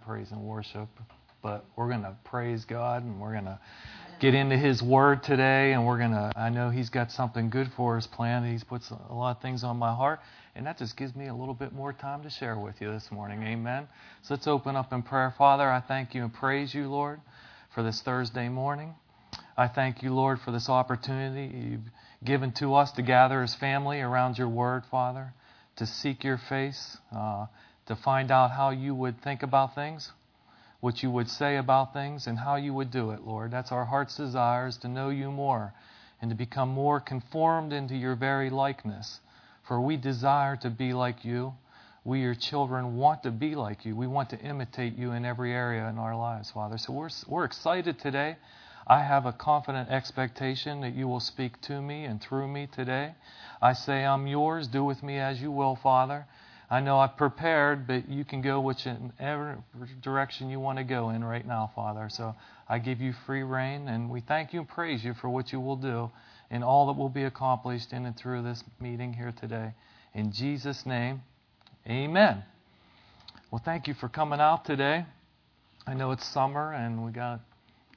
praise and worship, but we're going to praise God and we're going to get into His Word today, and we're going to, I know He's got something good for us planned. He's put a lot of things on my heart, and that just gives me a little bit more time to share with you this morning. Amen. So let's open up in prayer. Father, I thank you and praise you, Lord, for this Thursday morning. I thank you, Lord, for this opportunity you've given to us to gather as family around your Word, Father, to seek your face, uh, to find out how you would think about things what you would say about things and how you would do it, Lord. That's our heart's desires to know you more and to become more conformed into your very likeness. For we desire to be like you. We, your children, want to be like you. We want to imitate you in every area in our lives, Father. So we're, we're excited today. I have a confident expectation that you will speak to me and through me today. I say, I'm yours. Do with me as you will, Father. I know I've prepared, but you can go whichever direction you want to go in right now, Father. So I give you free rein, and we thank you and praise you for what you will do and all that will be accomplished in and through this meeting here today. In Jesus' name, amen. Well, thank you for coming out today. I know it's summer and we got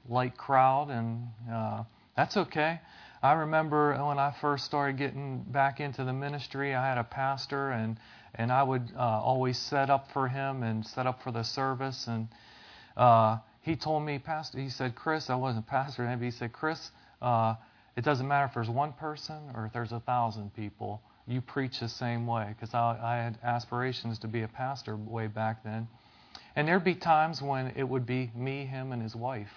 a light crowd, and uh, that's okay. I remember when I first started getting back into the ministry, I had a pastor and and I would uh, always set up for him and set up for the service. And uh, he told me, Pastor, he said, Chris, I wasn't a pastor, maybe he said, Chris, uh, it doesn't matter if there's one person or if there's a thousand people. You preach the same way because I, I had aspirations to be a pastor way back then. And there'd be times when it would be me, him, and his wife.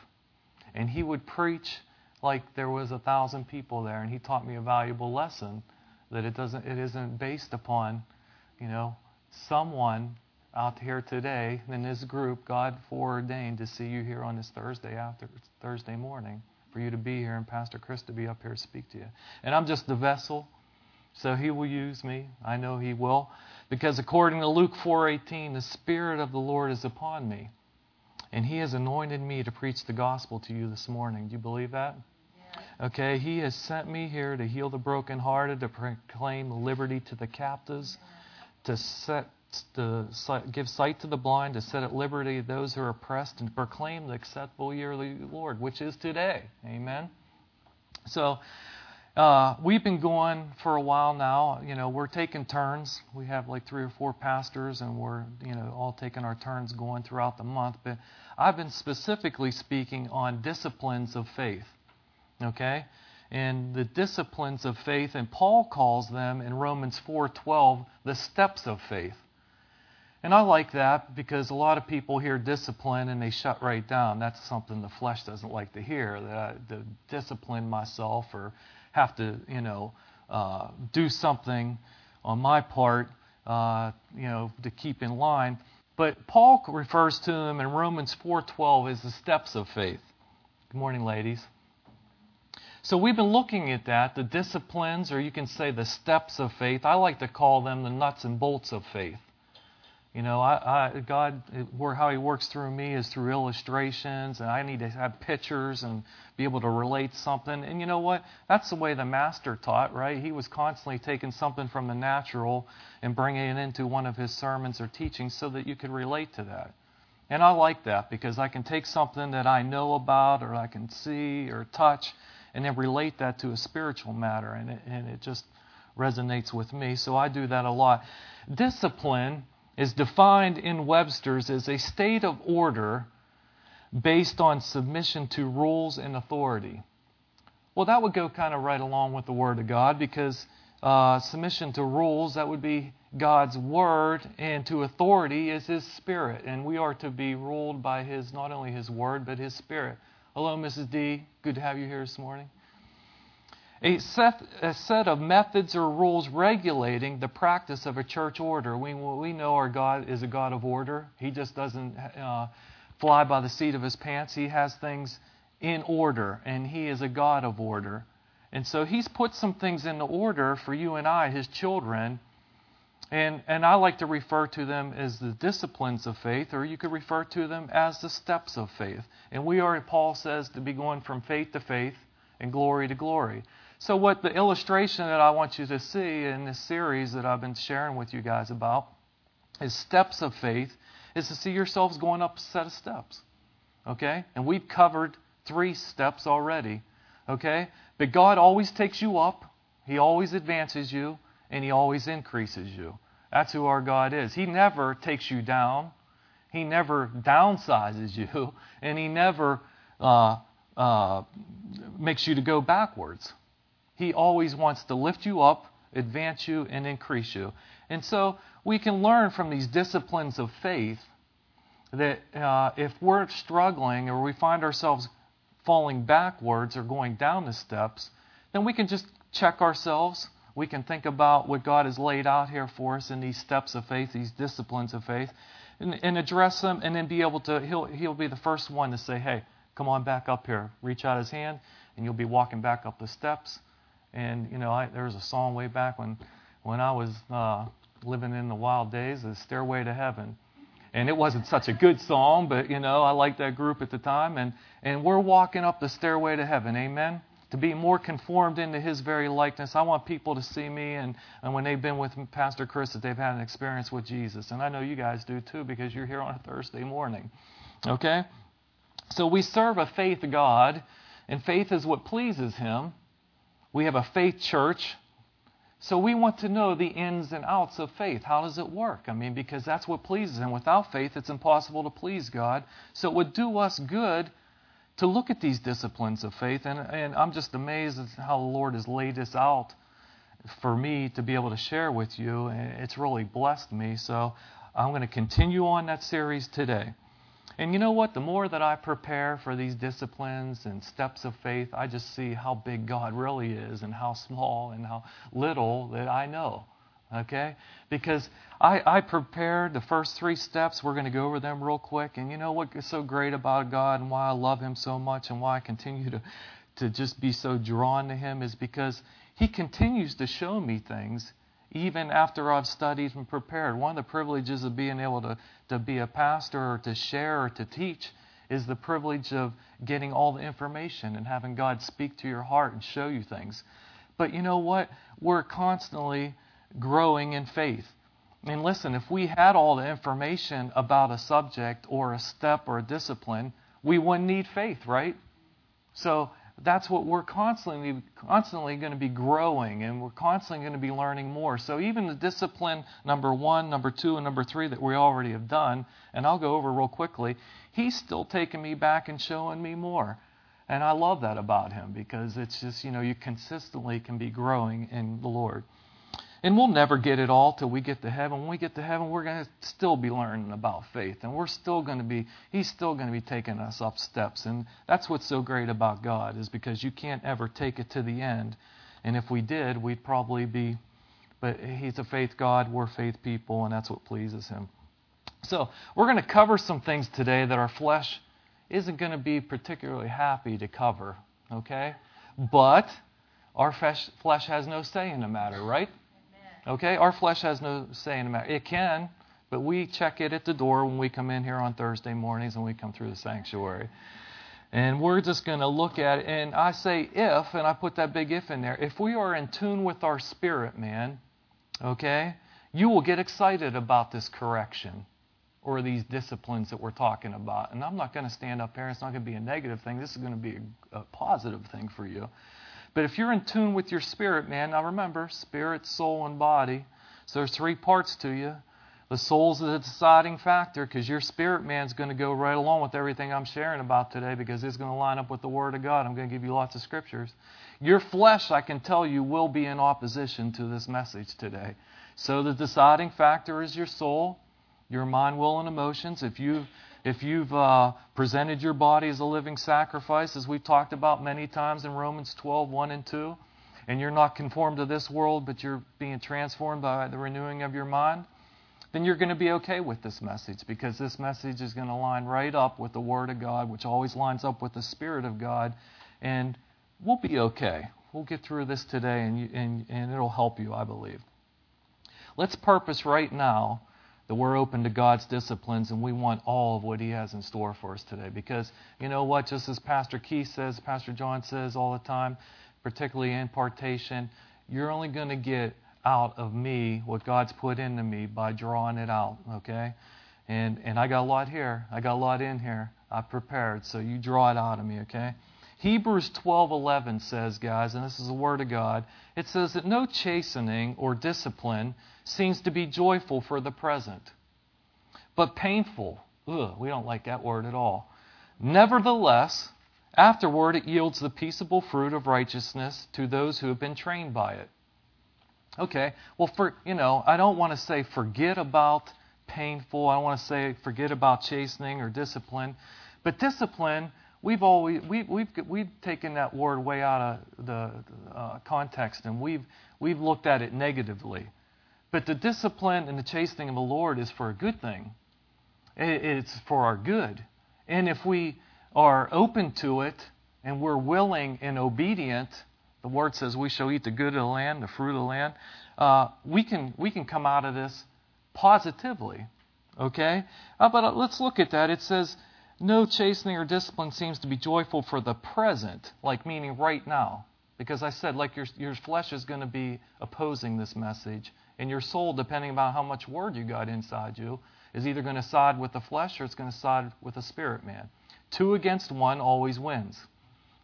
And he would preach like there was a thousand people there. And he taught me a valuable lesson that it doesn't it isn't based upon you know, someone out here today in this group, God foreordained to see you here on this Thursday after Thursday morning, for you to be here and Pastor Chris to be up here to speak to you. And I'm just the vessel, so He will use me. I know He will, because according to Luke 4:18, the Spirit of the Lord is upon me, and He has anointed me to preach the gospel to you this morning. Do you believe that? Okay, He has sent me here to heal the brokenhearted, to proclaim liberty to the captives to set to give sight to the blind, to set at liberty those who are oppressed, and to proclaim the acceptable year of the Lord, which is today. Amen. So uh, we've been going for a while now. You know, we're taking turns. We have like three or four pastors, and we're you know all taking our turns going throughout the month. But I've been specifically speaking on disciplines of faith. Okay and the disciplines of faith and Paul calls them in Romans 4:12 the steps of faith. And I like that because a lot of people hear discipline and they shut right down. That's something the flesh doesn't like to hear. That I, to discipline myself or have to, you know, uh, do something on my part, uh, you know, to keep in line. But Paul refers to them in Romans 4:12 as the steps of faith. Good morning, ladies. So we've been looking at that, the disciplines, or you can say the steps of faith. I like to call them the nuts and bolts of faith. You know, I, I, God, how He works through me is through illustrations, and I need to have pictures and be able to relate something. And you know what? That's the way the Master taught, right? He was constantly taking something from the natural and bringing it into one of his sermons or teachings so that you could relate to that. And I like that because I can take something that I know about or I can see or touch and then relate that to a spiritual matter, and it, and it just resonates with me. So I do that a lot. Discipline is defined in Webster's as a state of order based on submission to rules and authority. Well, that would go kind of right along with the Word of God because uh, submission to rules, that would be God's Word, and to authority is His Spirit. And we are to be ruled by His, not only His Word, but His Spirit. Hello, Mrs. D. Good to have you here this morning. A set, a set of methods or rules regulating the practice of a church order. We, we know our God is a God of order. He just doesn't uh, fly by the seat of his pants. He has things in order, and He is a God of order. And so He's put some things into order for you and I, His children, and, and I like to refer to them as the disciplines of faith, or you could refer to them as the steps of faith. And we are, Paul says, to be going from faith to faith and glory to glory. So, what the illustration that I want you to see in this series that I've been sharing with you guys about is steps of faith is to see yourselves going up a set of steps. Okay? And we've covered three steps already. Okay? But God always takes you up, He always advances you, and He always increases you. That's who our God is. He never takes you down, He never downsizes you, and He never uh, uh, makes you to go backwards. He always wants to lift you up, advance you, and increase you. And so we can learn from these disciplines of faith that uh, if we're struggling or we find ourselves falling backwards or going down the steps, then we can just check ourselves. We can think about what God has laid out here for us in these steps of faith, these disciplines of faith, and, and address them, and then be able to, he'll, he'll be the first one to say, hey, come on back up here. Reach out his hand, and you'll be walking back up the steps. And, you know, I, there was a song way back when, when I was uh, living in the wild days, the Stairway to Heaven and it wasn't such a good song, but you know, I liked that group at the time, and and we're walking up the stairway to heaven, amen. To be more conformed into His very likeness. I want people to see me, and, and when they've been with Pastor Chris, that they've had an experience with Jesus. And I know you guys do too, because you're here on a Thursday morning. Okay? So we serve a faith God, and faith is what pleases Him. We have a faith church so we want to know the ins and outs of faith. How does it work? I mean, because that's what pleases Him. Without faith, it's impossible to please God. So it would do us good to look at these disciplines of faith. And, and I'm just amazed at how the Lord has laid this out for me to be able to share with you. It's really blessed me. So I'm going to continue on that series today. And you know what? The more that I prepare for these disciplines and steps of faith, I just see how big God really is and how small and how little that I know. Okay? Because I, I prepared the first three steps. We're going to go over them real quick. And you know what is so great about God and why I love Him so much and why I continue to, to just be so drawn to Him is because He continues to show me things even after I've studied and prepared. One of the privileges of being able to, to be a pastor or to share or to teach is the privilege of getting all the information and having God speak to your heart and show you things. But you know what? We're constantly growing in faith. And listen, if we had all the information about a subject or a step or a discipline, we wouldn't need faith, right? So that's what we're constantly constantly going to be growing and we're constantly going to be learning more so even the discipline number one number two and number three that we already have done and i'll go over real quickly he's still taking me back and showing me more and i love that about him because it's just you know you consistently can be growing in the lord and we'll never get it all till we get to heaven. When we get to heaven, we're going to still be learning about faith. And we're still going to be, He's still going to be taking us up steps. And that's what's so great about God, is because you can't ever take it to the end. And if we did, we'd probably be, but He's a faith God, we're faith people, and that's what pleases Him. So we're going to cover some things today that our flesh isn't going to be particularly happy to cover, okay? But our flesh, has no say in the matter, right? Okay? Our flesh has no say in the matter. It can, but we check it at the door when we come in here on Thursday mornings and we come through the sanctuary. And we're just going to look at it. And I say if, and I put that big if in there. If we are in tune with our spirit, man, okay, you will get excited about this correction or these disciplines that we're talking about. And I'm not going to stand up here. It's not going to be a negative thing. This is going to be a, a positive thing for you. But if you're in tune with your spirit, man, now remember, spirit, soul, and body. So there's three parts to you. The soul's the deciding factor because your spirit man's going to go right along with everything I'm sharing about today because it's going to line up with the Word of God. I'm going to give you lots of scriptures. Your flesh, I can tell you, will be in opposition to this message today. So the deciding factor is your soul, your mind, will, and emotions. If you've if you've uh, presented your body as a living sacrifice, as we've talked about many times in Romans 12, 1 and 2, and you're not conformed to this world, but you're being transformed by the renewing of your mind, then you're going to be okay with this message because this message is going to line right up with the Word of God, which always lines up with the Spirit of God, and we'll be okay. We'll get through this today, and, you, and, and it'll help you, I believe. Let's purpose right now that we're open to God's disciplines and we want all of what He has in store for us today. Because you know what? Just as Pastor Keith says, Pastor John says all the time, particularly impartation, you're only going to get out of me what God's put into me by drawing it out, okay? And, and I got a lot here. I got a lot in here. I prepared. So you draw it out of me, okay? Hebrews 12:11 says, guys, and this is the word of God. It says that no chastening or discipline seems to be joyful for the present, but painful. Ugh, we don't like that word at all. Nevertheless, afterward it yields the peaceable fruit of righteousness to those who have been trained by it. Okay, well, for you know, I don't want to say forget about painful. I don't want to say forget about chastening or discipline, but discipline we've always we, we've we've taken that word way out of the uh, context and we've we've looked at it negatively. But the discipline and the chastening of the Lord is for a good thing. It's for our good. And if we are open to it and we're willing and obedient, the word says we shall eat the good of the land, the fruit of the land. Uh, we can we can come out of this positively. Okay, uh, but uh, let's look at that. It says no chastening or discipline seems to be joyful for the present, like meaning right now. Because I said, like your, your flesh is going to be opposing this message, and your soul, depending on how much word you got inside you, is either going to side with the flesh or it's going to side with the spirit man. Two against one always wins.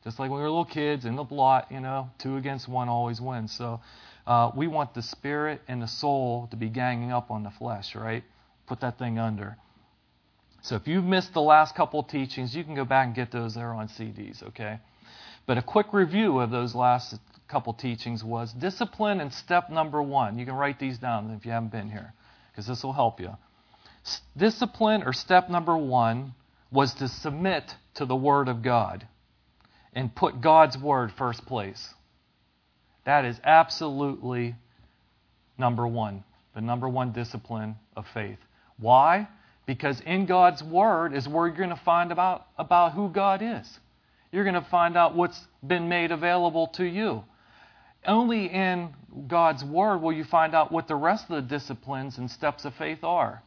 Just like when we were little kids in the blot, you know, two against one always wins. So uh, we want the spirit and the soul to be ganging up on the flesh, right? Put that thing under. So if you've missed the last couple teachings, you can go back and get those there on CDs, okay? But a quick review of those last couple teachings was discipline and step number one. You can write these down if you haven't been here, because this will help you. Discipline or step number one was to submit to the Word of God and put God's Word first place. That is absolutely number one, the number one discipline of faith. Why? Because in God's Word is where you're going to find about, about who God is. You're going to find out what's been made available to you. Only in God's Word will you find out what the rest of the disciplines and steps of faith are.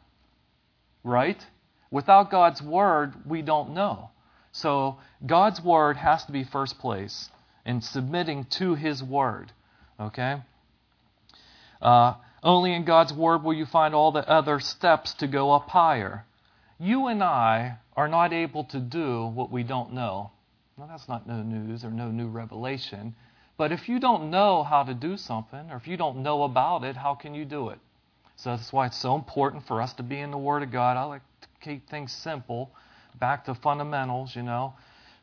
Right? Without God's Word, we don't know. So God's Word has to be first place in submitting to His Word. Okay? Uh, only in God's Word will you find all the other steps to go up higher. You and I are not able to do what we don't know. Well, that's not no news or no new revelation. But if you don't know how to do something, or if you don't know about it, how can you do it? So that's why it's so important for us to be in the Word of God. I like to keep things simple, back to fundamentals, you know.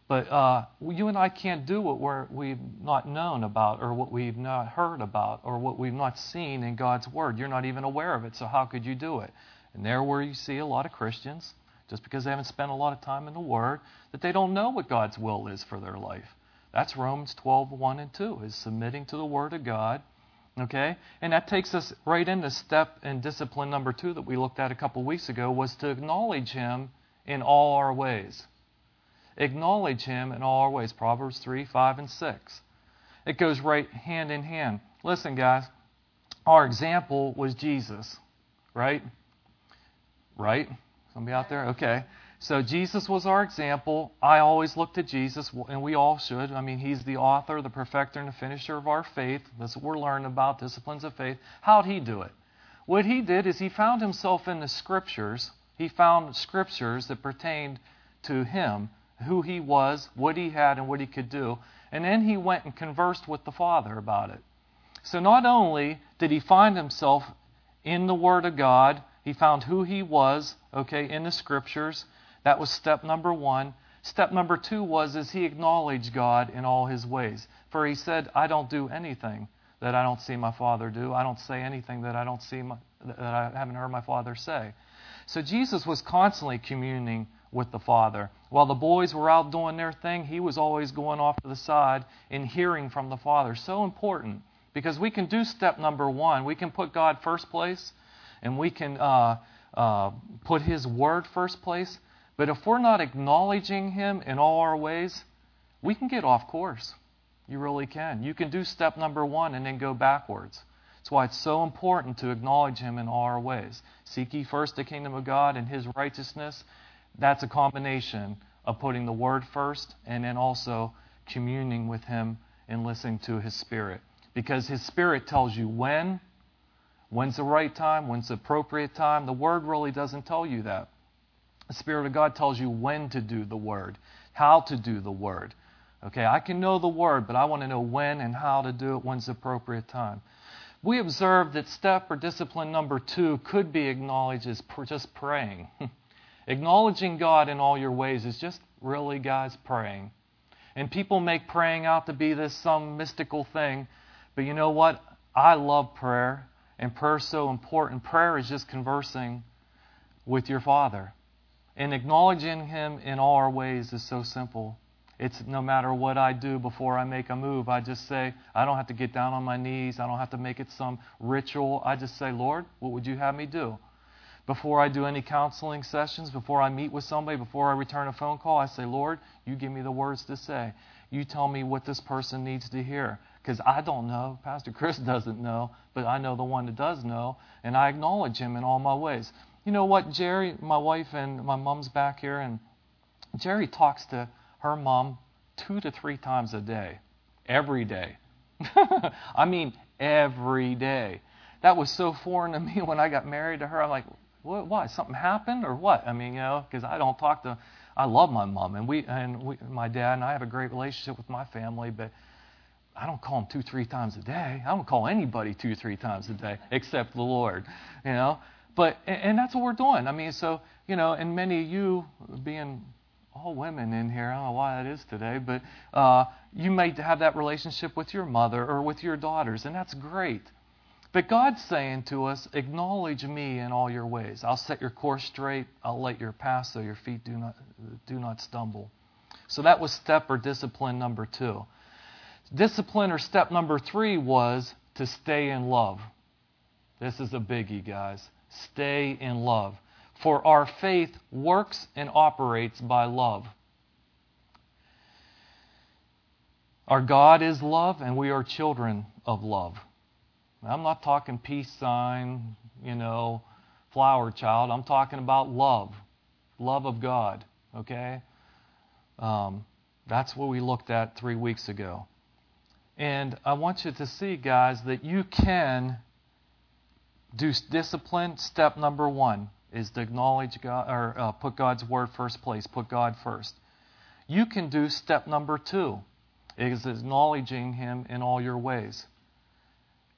But uh, you and I can't do what we're, we've not known about, or what we've not heard about, or what we've not seen in God's Word. You're not even aware of it, so how could you do it? And there, where you see a lot of Christians, just because they haven't spent a lot of time in the Word, that they don't know what God's will is for their life. That's Romans 12, 1 and 2, is submitting to the Word of God. Okay? And that takes us right into step and discipline number two that we looked at a couple weeks ago, was to acknowledge Him in all our ways acknowledge him in all our ways. Proverbs 3, 5, and 6. It goes right hand in hand. Listen, guys, our example was Jesus, right? Right? Somebody out there? Okay. So Jesus was our example. I always looked to Jesus, and we all should. I mean, he's the author, the perfecter, and the finisher of our faith. That's what we're learning about, disciplines of faith. How'd he do it? What he did is he found himself in the scriptures. He found scriptures that pertained to him who he was, what he had, and what he could do. And then he went and conversed with the Father about it. So not only did he find himself in the Word of God, he found who he was, okay, in the Scriptures. That was step number one. Step number two was as he acknowledged God in all his ways. For he said, I don't do anything that I don't see my Father do. I don't say anything that I don't see my, that I haven't heard my Father say. So Jesus was constantly communing with the Father. While the boys were out doing their thing, he was always going off to the side and hearing from the Father. So important because we can do step number one. We can put God first place and we can uh, uh, put His Word first place. But if we're not acknowledging Him in all our ways, we can get off course. You really can. You can do step number one and then go backwards. That's why it's so important to acknowledge Him in all our ways. Seek ye first the kingdom of God and His righteousness, that's a combination of putting the Word first and then also communing with Him and listening to His Spirit. Because His Spirit tells you when, When's the right time? When's the appropriate time? The Word really doesn't tell you that. The Spirit of God tells you when to do the Word, how to do the Word. Okay, I can know the Word, but I want to know when and how to do it, when's the appropriate time. We observed that step or discipline number two could be acknowledged as just praying. Acknowledging God in all your ways is just really, guys, praying. And people make praying out to be this some mystical thing. But you know what? I love prayer, and prayer is so important. Prayer is just conversing with your Father. And acknowledging Him in all our ways is so simple. It's no matter what I do before I make a move, I just say, I don't have to get down on my knees. I don't have to make it some ritual. I just say, Lord, what would you have me do? Before I do any counseling sessions, before I meet with somebody, before I return a phone call, I say, Lord, you give me the words to say. You tell me what this person needs to hear. Because I don't know. Pastor Chris doesn't know, but I know the one that does know, and I acknowledge him in all my ways. You know what, Jerry, my wife and my mom's back here, and Jerry talks to her mom two to three times a day, every day. I mean, every day. That was so foreign to me when I got married to her. I'm like, what, what? Something happened or what? I mean, you know, because I don't talk to. I love my mom and we and we, my dad and I have a great relationship with my family, but I don't call them two, three times a day. I don't call anybody two, three times a day except the Lord, you know. But and, and that's what we're doing. I mean, so you know, and many of you being all women in here. I don't know why that is today, but uh, you may have that relationship with your mother or with your daughters, and that's great. But God's saying to us, acknowledge me in all your ways. I'll set your course straight. I'll let your path so your feet do not, do not stumble. So that was step or discipline number two. Discipline or step number three was to stay in love. This is a biggie, guys. Stay in love. For our faith works and operates by love. Our God is love, and we are children of love. I'm not talking peace sign, you know, flower child. I'm talking about love, love of God. Okay, um, that's what we looked at three weeks ago. And I want you to see, guys, that you can do discipline. Step number one is to acknowledge God or uh, put God's word first place. Put God first. You can do step number two, is acknowledging Him in all your ways.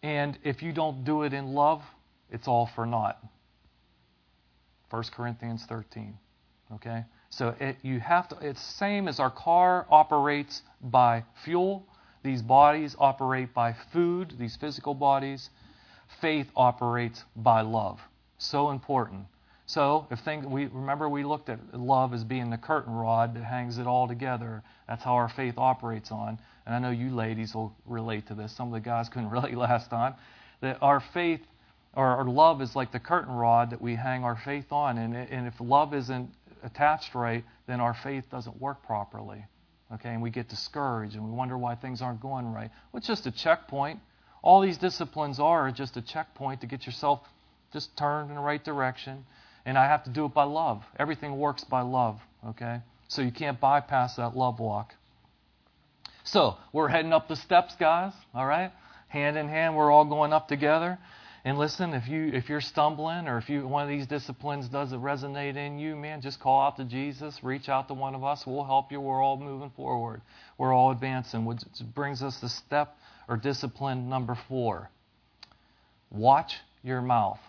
And if you don't do it in love, it's all for naught. 1 Corinthians 13. Okay? So it, you have to, it's same as our car operates by fuel, these bodies operate by food, these physical bodies. Faith operates by love. So important. So if things, we remember we looked at love as being the curtain rod that hangs it all together. That's how our faith operates on and I know you ladies will relate to this. Some of the guys couldn't relate last time. That our faith or our love is like the curtain rod that we hang our faith on, and and if love isn't attached right, then our faith doesn't work properly. Okay, and we get discouraged and we wonder why things aren't going right. Well, it's just a checkpoint. All these disciplines are just a checkpoint to get yourself just turned in the right direction. And I have to do it by love. Everything works by love. Okay, so you can't bypass that love walk. So we're heading up the steps, guys. All right, hand in hand, we're all going up together. And listen, if you if you're stumbling or if you one of these disciplines doesn't resonate in you, man, just call out to Jesus, reach out to one of us. We'll help you. We're all moving forward. We're all advancing. Which brings us to step or discipline number four. Watch your mouth.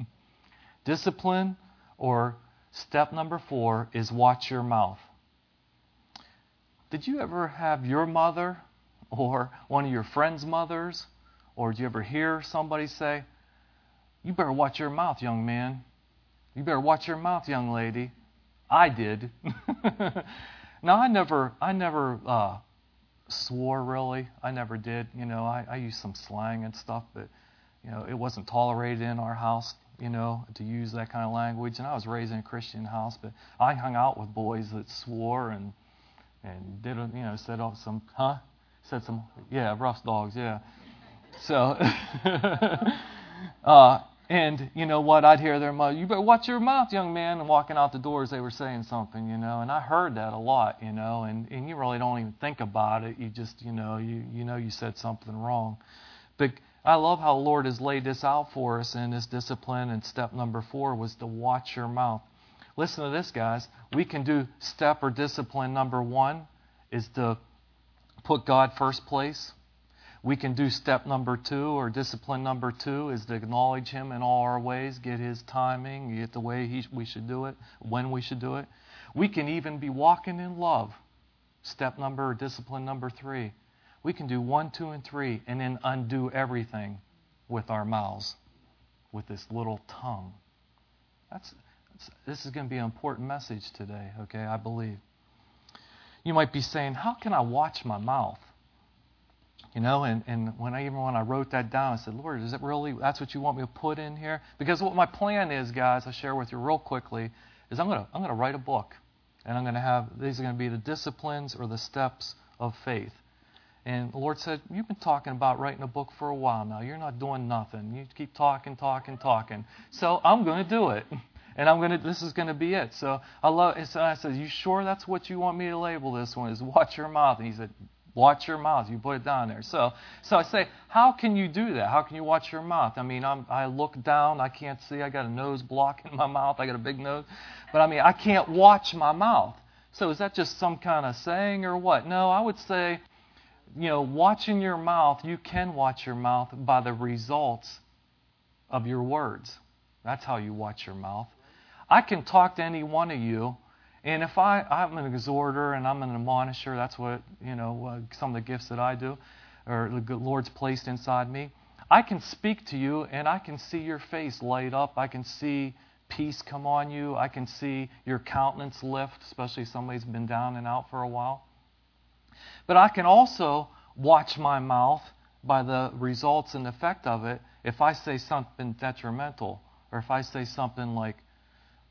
discipline or step number four is watch your mouth. Did you ever have your mother or one of your friends' mothers, or did you ever hear somebody say, You better watch your mouth, young man? You better watch your mouth, young lady. I did. now I never I never uh, swore really. I never did. You know, I, I used some slang and stuff, but you know, it wasn't tolerated in our house, you know, to use that kind of language. And I was raised in a Christian house, but I hung out with boys that swore and and did you know said some huh said some yeah rough dogs yeah so uh, and you know what I'd hear their mother you better watch your mouth young man and walking out the doors they were saying something you know and I heard that a lot you know and and you really don't even think about it you just you know you you know you said something wrong but I love how the Lord has laid this out for us in this discipline. And step number four was to watch your mouth. Listen to this, guys. We can do step or discipline number one is to put God first place. We can do step number two or discipline number two is to acknowledge Him in all our ways, get His timing, get the way he, we should do it, when we should do it. We can even be walking in love. Step number or discipline number three. We can do one, two, and three, and then undo everything with our mouths, with this little tongue. That's, this is going to be an important message today, okay? I believe. You might be saying, How can I watch my mouth? You know, and, and when I even when I wrote that down, I said, Lord, is it really that's what you want me to put in here? Because what my plan is, guys, I'll share with you real quickly, is I'm gonna I'm gonna write a book. And I'm gonna have these are gonna be the disciplines or the steps of faith. And the Lord said, You've been talking about writing a book for a while now. You're not doing nothing. You keep talking, talking, talking. So I'm going to do it. And I'm to, this is to be it. So I love, so I said, You sure that's what you want me to label this one? Is watch your mouth. And he said, Watch your mouth. You put it down there. So, so I say, how can you do that? How can you watch your mouth? I mean, I'm, I look down. I can't see. I got a nose block in my mouth. I got a big nose. But I mean, I can't watch my mouth. So is that just some kind of saying or what? No, I would say you know, watching your mouth, you can watch your mouth by the results of your words. That's how you watch your mouth. I can talk to any one of you, and if I, I'm an exhorter and I'm an admonisher, that's what, you know, uh, some of the gifts that I do, or the Lord's placed inside me. I can speak to you, and I can see your face light up. I can see peace come on you. I can see your countenance lift, especially if somebody's been down and out for a while. But I can also watch my mouth by the results and effect of it if I say something detrimental or if I say something like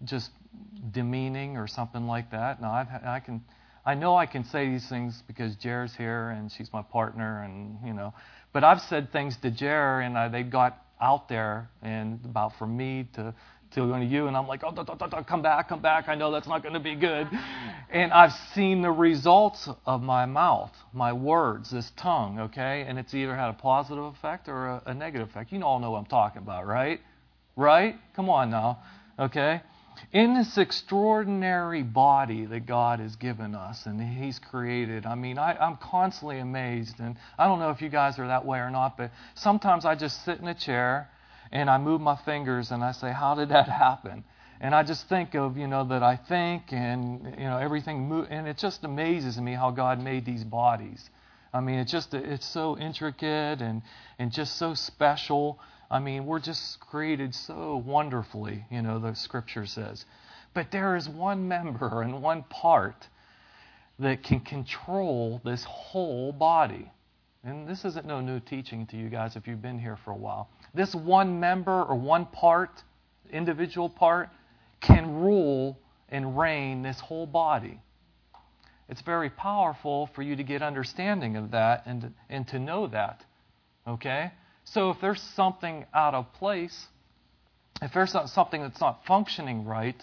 just demeaning or something like that. Now I've, I can, I know I can say these things because Jer's here and she's my partner, and you know. But I've said things to Jer and I, they got out there and about for me to to you, and I'm like, oh, come back, come back. I know that's not going to be good. And I've seen the results of my mouth, my words, this tongue, okay? And it's either had a positive effect or a, a negative effect. You all know what I'm talking about, right? Right? Come on now, okay? In this extraordinary body that God has given us and He's created, I mean, I, I'm constantly amazed. And I don't know if you guys are that way or not, but sometimes I just sit in a chair and I move my fingers and I say, How did that happen? And I just think of, you know, that I think and, you know, everything, move, and it just amazes me how God made these bodies. I mean, it's just, it's so intricate and, and just so special. I mean, we're just created so wonderfully, you know, the scripture says. But there is one member and one part that can control this whole body. And this isn't no new teaching to you guys if you've been here for a while this one member or one part, individual part, can rule and reign this whole body. It's very powerful for you to get understanding of that and and to know that. Okay? So if there's something out of place, if there's something that's not functioning right,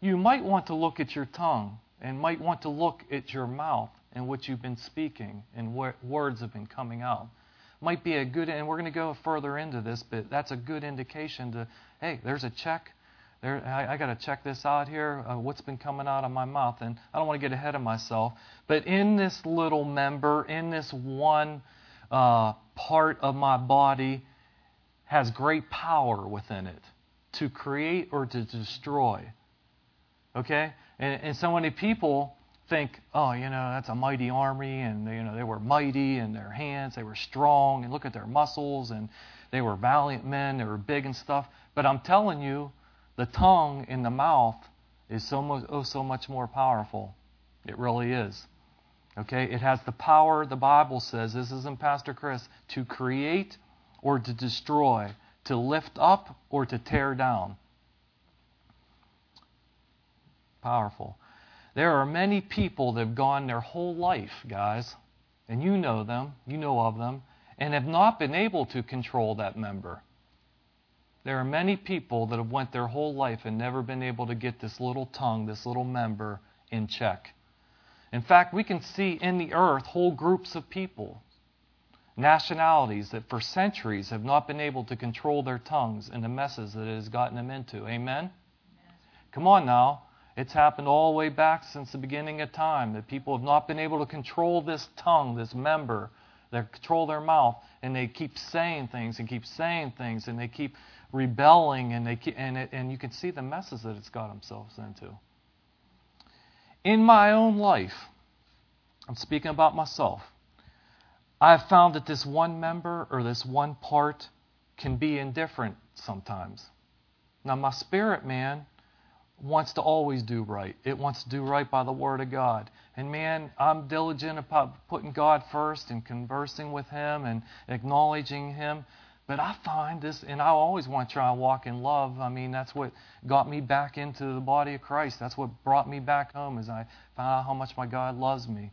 you might want to look at your tongue and might want to look at your mouth and what you've been speaking and what words have been coming out might be a good, and we're going to go further into this, but that's a good indication to, hey, there's a check. There, I, I got to check this out here. Uh, what's been coming out of my mouth? And I don't want to get ahead of myself, but in this little member, in this one uh, part of my body, has great power within it to create or to destroy. Okay, and, and so many people think, oh, you know, that's a mighty army, and you know they were mighty in their hands, they were strong, and look at their muscles, and they were valiant men, they were big and stuff. But I'm telling you, the tongue in the mouth is so much, oh, so much more powerful. It really is. Okay, it has the power. The Bible says this isn't Pastor Chris to create or to destroy, to lift up or to tear down. Powerful. There are many people that have gone their whole life, guys, and you know them, you know of them, and have not been able to control that member. There are many people that have went their whole life and never been able to get this little tongue, this little member in check. In fact, we can see in the earth whole groups of people. nationalities that for centuries have not been able to control their tongues and the messes that it has gotten them into. Amen? Come on now. It's happened all the way back since the beginning of time that people have not been able to control this tongue, this member, they control their mouth, and they keep saying things and keep saying things, and they keep rebelling, and they keep, and it, and you can see the messes that it's got themselves into. In my own life, I'm speaking about myself. I have found that this one member or this one part can be indifferent sometimes. Now, my spirit man wants to always do right. It wants to do right by the Word of God. And man, I'm diligent about putting God first and conversing with Him and acknowledging Him. But I find this, and I always want to try and walk in love. I mean, that's what got me back into the body of Christ. That's what brought me back home, as I found out how much my God loves me.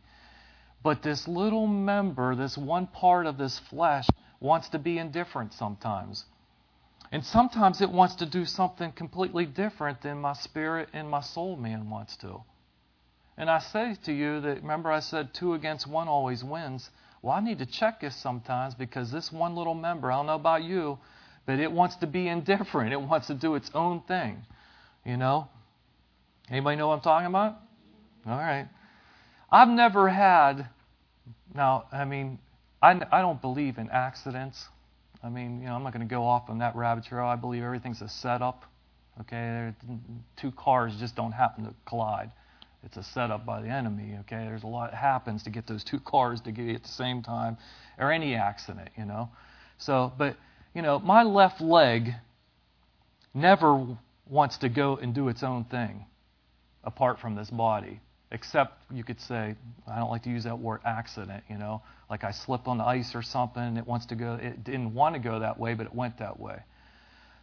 But this little member, this one part of this flesh, wants to be indifferent sometimes. And sometimes it wants to do something completely different than my spirit and my soul man wants to. And I say to you that, remember, I said two against one always wins. Well, I need to check this sometimes because this one little member, I don't know about you, but it wants to be indifferent. It wants to do its own thing. You know? Anybody know what I'm talking about? All right. I've never had, now, I mean, I, I don't believe in accidents. I mean, you know, I'm not going to go off on that rabbit trail. I believe everything's a setup. Okay, two cars just don't happen to collide. It's a setup by the enemy. Okay, there's a lot that happens to get those two cars to get at the same time, or any accident. You know, so but you know, my left leg never wants to go and do its own thing apart from this body except you could say I don't like to use that word accident, you know, like I slipped on the ice or something. It wants to go. It didn't want to go that way, but it went that way.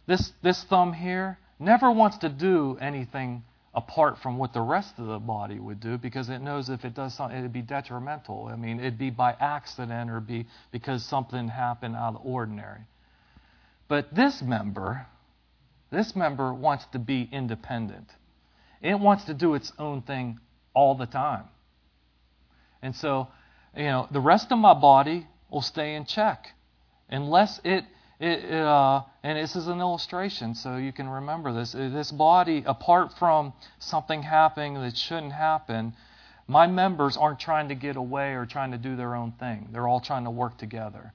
This this thumb here never wants to do anything apart from what the rest of the body would do because it knows if it does something, it'd be detrimental. I mean, it'd be by accident or be because something happened out of the ordinary. But this member, this member wants to be independent. It wants to do its own thing all the time. And so, you know, the rest of my body will stay in check unless it, it, uh, and this is an illustration, so you can remember this. Uh, this body, apart from something happening that shouldn't happen, my members aren't trying to get away or trying to do their own thing. They're all trying to work together.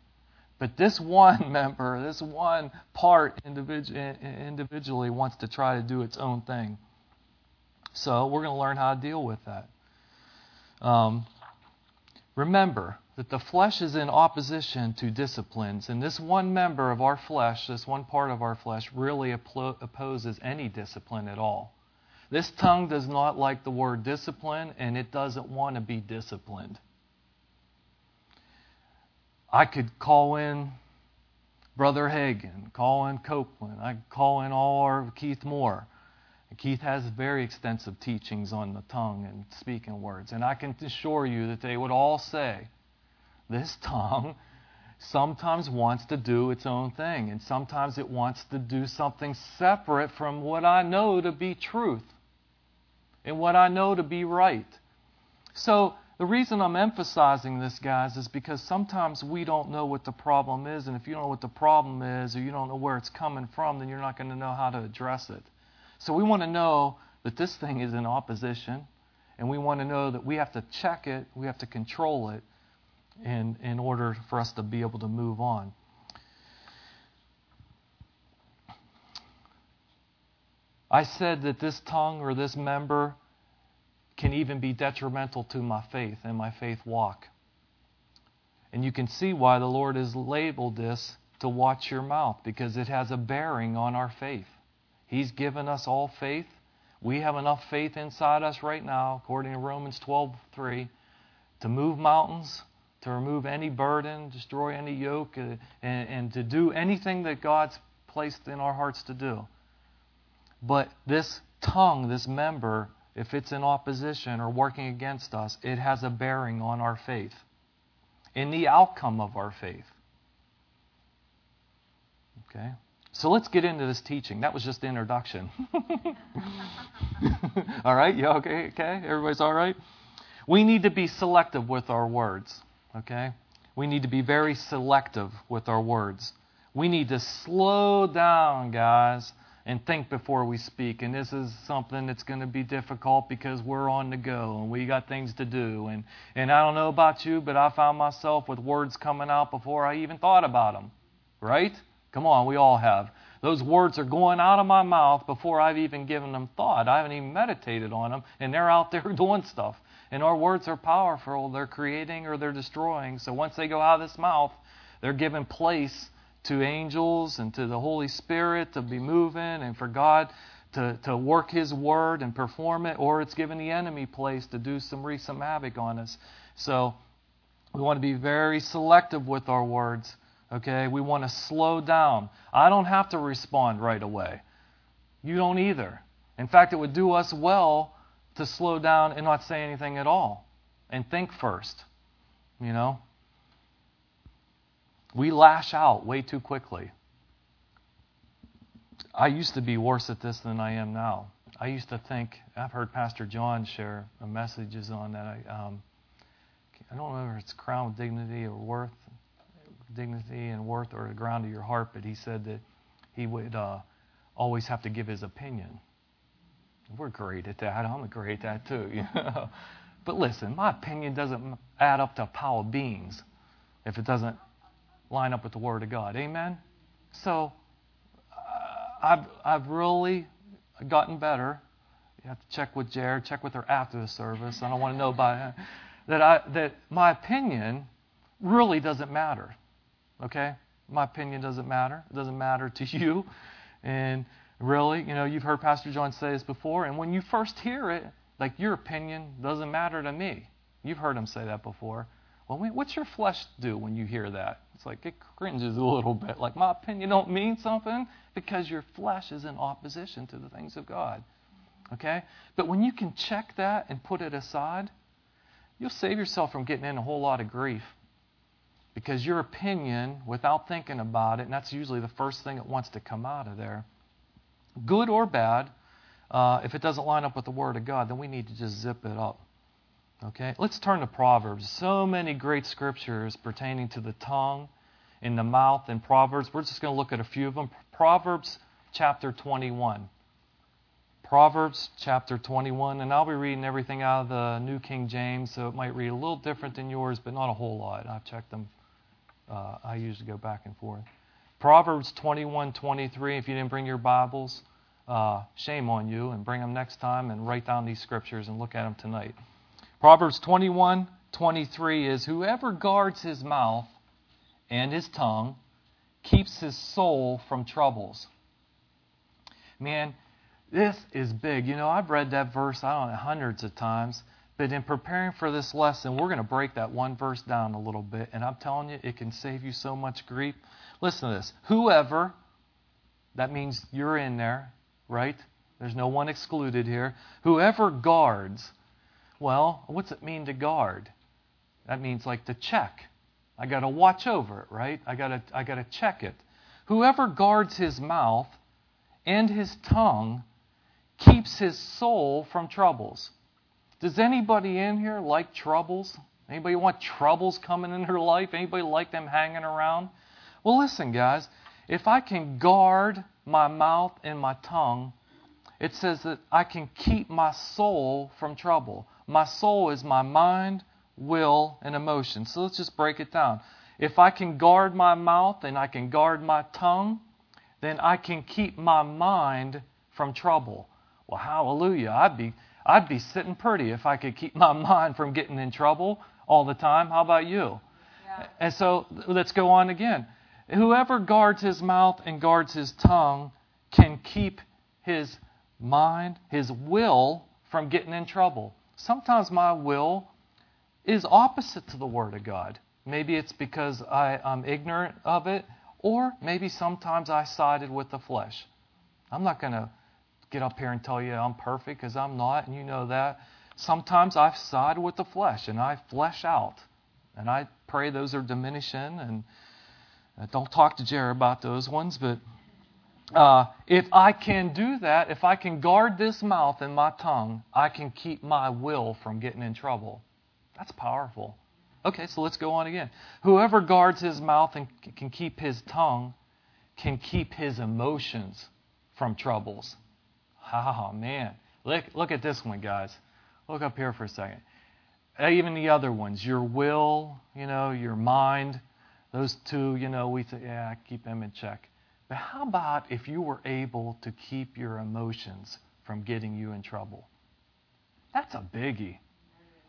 But this one member, this one part individually wants to try to do its own thing. So we're going to learn how to deal with that. Um, remember that the flesh is in opposition to disciplines, and this one member of our flesh, this one part of our flesh, really opposes any discipline at all. This tongue does not like the word discipline, and it doesn't want to be disciplined. I could call in Brother Hagin, call in Copeland, I could call in all our Keith Moore. Keith has very extensive teachings on the tongue and speaking words. And I can assure you that they would all say, this tongue sometimes wants to do its own thing, and sometimes it wants to do something separate from what I know to be truth and what I know to be right. So, the reason I'm emphasizing this, guys, is because sometimes we don't know what the problem is, and if you don't know what the problem is or you don't know where it's coming from, then you're not going to know how to address it. So we want to know that this thing is in opposition, and we want to know that we have to check it, we have to control it in, in order for us to be able to move on. I said that this tongue or this member can even be detrimental to my faith and my faith walk. And you can see why the Lord has labeled this to watch your mouth because it has a bearing on our faith. He's given us all faith. We have enough faith inside us right now, according to Romans 12:3, to move mountains, to remove any burden, destroy any yoke, uh, and, and to do anything that God's placed in our hearts to do. But this tongue, this member, if it's in opposition or working against us, it has a bearing on our faith, in the outcome of our faith. Okay? So let's get into this teaching. That was just the introduction. all right? Yeah, okay, okay. Everybody's all right? We need to be selective with our words, okay? we need to be very selective with our words. We need to slow down, guys, and think before we speak. And this is something that's going to be difficult because we're on the go and we got things to do. And, and I don't know about you, but I found myself with words coming out before I even thought about them. Right? Come on, we all have. Those words are going out of my mouth before I've even given them thought. I haven't even meditated on them, and they're out there doing stuff. And our words are powerful. They're creating or they're destroying. So once they go out of this mouth, they're giving place to angels and to the Holy Spirit to be moving and for God to, to work His word and perform it, or it's giving the enemy place to do some wreak some havoc on us. So we want to be very selective with our words. Okay, we want to slow down. I don't have to respond right away. You don't either. In fact, it would do us well to slow down and not say anything at all and think first. You know? We lash out way too quickly. I used to be worse at this than I am now. I used to think, I've heard Pastor John share messages on that. I, um, I don't know if it's crown of dignity or worth, dignity and worth or the ground of your heart, but he said that he would uh, always have to give his opinion. We're great at that. I'm great at that too. You know? But listen, my opinion doesn't add up to a pile of beans if it doesn't line up with the Word of God. Amen? So uh, I've, I've really gotten better. You have to check with Jared, check with her after the service. I don't want to know about that. I, that my opinion really doesn't matter. Okay? My opinion doesn't matter. It doesn't matter to you. And really, you know, you've heard Pastor John say this before. And when you first hear it, like your opinion doesn't matter to me. You've heard him say that before. Well, what's your flesh do when you hear that? It's like it cringes a little bit. Like my opinion don't mean something because your flesh is in opposition to the things of God. Okay? But when you can check that and put it aside, you'll save yourself from getting in a whole lot of grief. Because your opinion, without thinking about it, and that's usually the first thing that wants to come out of there, good or bad, uh, if it doesn't line up with the Word of God, then we need to just zip it up. Okay? Let's turn to Proverbs. So many great scriptures pertaining to the tongue and the mouth in Proverbs. We're just going to look at a few of them. Proverbs chapter 21. Proverbs chapter 21, and I'll be reading everything out of the New King James, so it might read a little different than yours, but not a whole lot. I've checked them. Uh, I usually go back and forth. Proverbs 21, 23. If you didn't bring your Bibles, uh, shame on you, and bring them next time and write down these scriptures and look at them tonight. Proverbs 21 23 is Whoever guards his mouth and his tongue keeps his soul from troubles. Man, this is big. You know, I've read that verse, I don't know, hundreds of times. But in preparing for this lesson, we're going to break that one verse down a little bit. And I'm telling you, it can save you so much grief. Listen to this. Whoever, that means you're in there, right? There's no one excluded here. Whoever guards well, what's it mean to guard? That means like to check. I got to watch over it, right? I got to I got to check it. Whoever guards his mouth and his tongue keeps his soul from troubles. Does anybody in here like troubles? Anybody want troubles coming in their life? Anybody like them hanging around? Well, listen, guys, if I can guard my mouth and my tongue, it says that I can keep my soul from trouble. My soul is my mind, will, and emotion. So let's just break it down. If I can guard my mouth and I can guard my tongue, then I can keep my mind from trouble. Well, hallelujah. I'd be I'd be sitting pretty if I could keep my mind from getting in trouble all the time. How about you? Yeah. And so let's go on again. Whoever guards his mouth and guards his tongue can keep his mind, his will from getting in trouble sometimes my will is opposite to the Word of God. Maybe it's because I, am ignorant of it, or maybe sometimes I sided with the flesh. I'm not going to get up here and tell you I'm perfect because I'm not, and you know that. Sometimes I've sided with the flesh and I flesh out. And I pray those are diminishing. And uh, don't talk to Jerry about those ones, but uh, if I can do that, if I can guard this mouth and my tongue, I can keep my will from getting in trouble. That's powerful. Okay, so let's go on again. Whoever guards his mouth and can keep his tongue can keep his emotions from troubles. Oh, man. Look, look at this one, guys. Look up here for a second. Even the other ones, your will, you know, your mind, those two, you know, we say, yeah, keep them in check. But how about if you were able to keep your emotions from getting you in trouble? That's a biggie.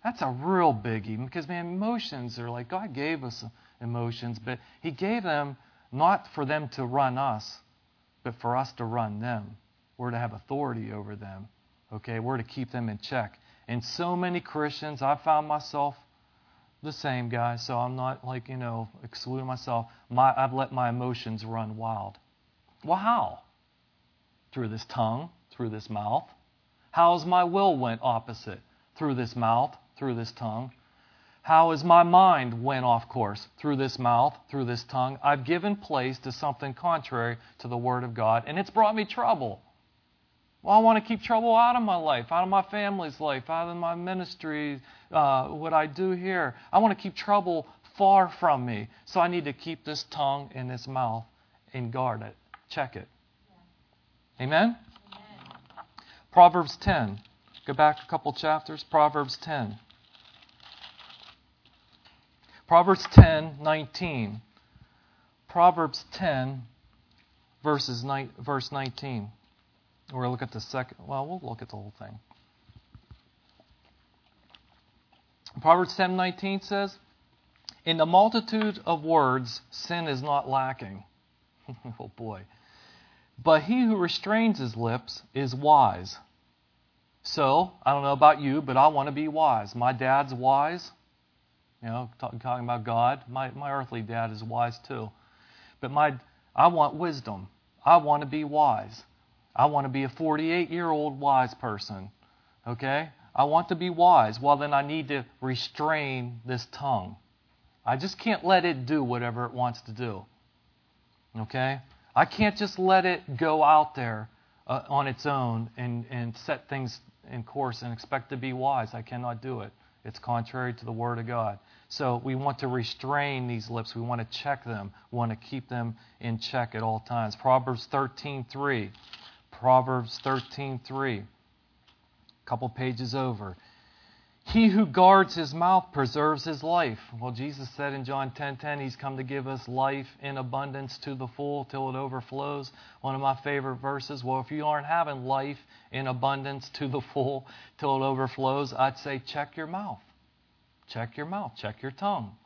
That's a real biggie because, man, emotions are like God gave us emotions, but He gave them not for them to run us, but for us to run them. We're to have authority over them. Okay? We're to keep them in check. And so many Christians, I found myself the same guy, so I'm not like, you know, excluding myself. My, I've let my emotions run wild. Well, how? Through this tongue, through this mouth. How's my will went opposite? Through this mouth, through this tongue. How is my mind went off course? Through this mouth, through this tongue. I've given place to something contrary to the Word of God, and it's brought me trouble. Well, I want to keep trouble out of my life, out of my family's life, out of my ministry, uh, what I do here. I want to keep trouble far from me. So I need to keep this tongue in this mouth and guard it, check it. Amen? Amen? Proverbs 10. Go back a couple chapters. Proverbs 10. Proverbs 10, 19. Proverbs 10, verses verse 19. We'll look at the second. Well, we'll look at the whole thing. Proverbs 10:19 says, "In the multitude of words, sin is not lacking." oh boy. But he who restrains his lips is wise. So, I don't know about you, but I want to be wise. My dad's wise. You know, talking about God. My, my earthly dad is wise too. But my, I want wisdom. I want to be wise. I want to be a 48 year old wise person. Okay? I want to be wise. Well, then I need to restrain this tongue. I just can't let it do whatever it wants to do. Okay? I can't just let it go out there uh, on its own and, and set things in course and expect to be wise. I cannot do it. It's contrary to the Word of God. So we want to restrain these lips. We want to check them. We want to keep them in check at all times. Proverbs 13:3. Proverbs 13:3. A couple pages over. He who guards his mouth preserves his life. Well, Jesus said in John 10:10, 10, 10, He's come to give us life in abundance to the full till it overflows. One of my favorite verses. Well, if you aren't having life in abundance to the full till it overflows, I'd say check your mouth. Check your mouth. Check your tongue.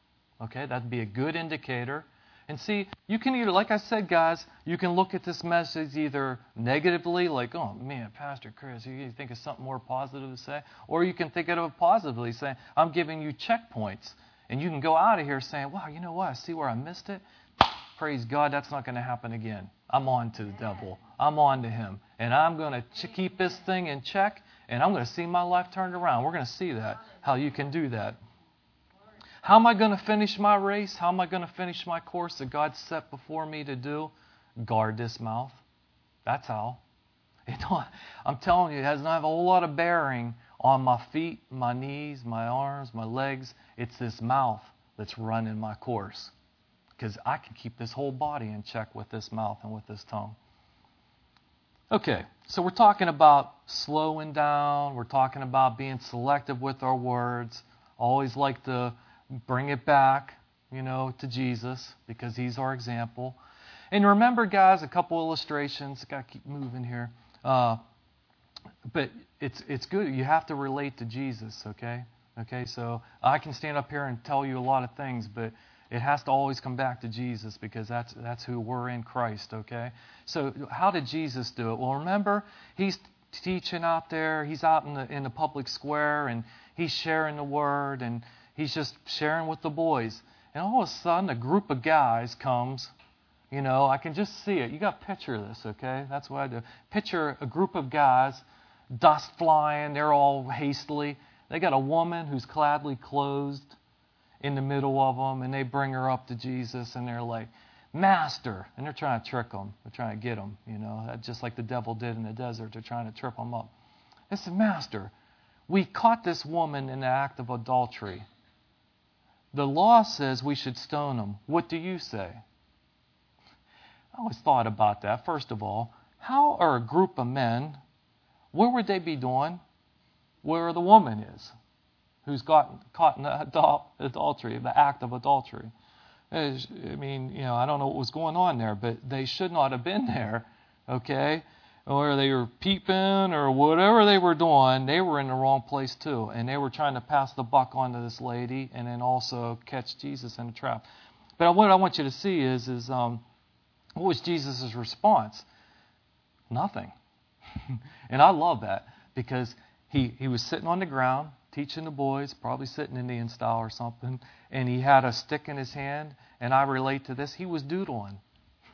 Okay, that'd be a good indicator and see, you can either, like I said, guys, you can look at this message either negatively, like, oh man, Pastor Chris, you think of something more positive to say, or you can think of it positively, saying, I'm giving you checkpoints. And you can go out of here saying, wow, you know what? I see where I missed it. Praise God, that's not going to happen again. I'm on to the devil. I'm on to him. And I'm going to ch- keep this thing in check, and I'm going to see my life turned around. We're going to see that, how you can do that. How am I going to finish my race? How am I going to finish my course that God set before me to do? Guard this mouth. That's how. I'm telling you, it doesn't have a whole lot of bearing on my feet, my knees, my arms, my legs. It's this mouth that's running my course. Because I can keep this whole body in check with this mouth and with this tongue. Okay, so we're talking about slowing down. We're talking about being selective with our words. Always like to bring it back, you know, to Jesus because he's our example. And remember, guys, a couple illustrations. Got to keep moving here. Uh, but it's it's good. You have to relate to Jesus, okay? Okay, so I can stand up here and tell you a lot of things, but it has to always come back to Jesus because that's that's who we're in Christ, okay? So how did Jesus do it? Well, remember, he's teaching out there. He's out in the in the public square and he's sharing the word and he's just sharing with the boys. And all of a sudden, a group of guys comes. You know, I can just see it. You got to picture this, okay? That's what I do. Picture a group of guys, dust flying. They're all hastily. They got a woman who's gladly clothed in the middle of them, and they bring her up to Jesus, and they're like, Master. And they're trying to trick him. They're trying to get him, you know, just like the devil did in the desert. They're trying to trip him up. They said, Master, we caught this woman in the act of adultery The law says we should stone them. What do you say? I always thought about that. First of all, how are a group of men, where would they be doing? Where the woman is, who's got caught in adultery, the act of adultery. I mean, you know, I don't know what was going on there, but they should not have been there, okay? Or they were peeping or whatever they were doing, they were in the wrong place too. And they were trying to pass the buck on to this lady and then also catch Jesus in a trap. But what I want you to see is, is um, what was Jesus' response? Nothing. and I love that because he, he was sitting on the ground teaching the boys, probably sitting Indian style or something, and he had a stick in his hand, and I relate to this. He was doodling.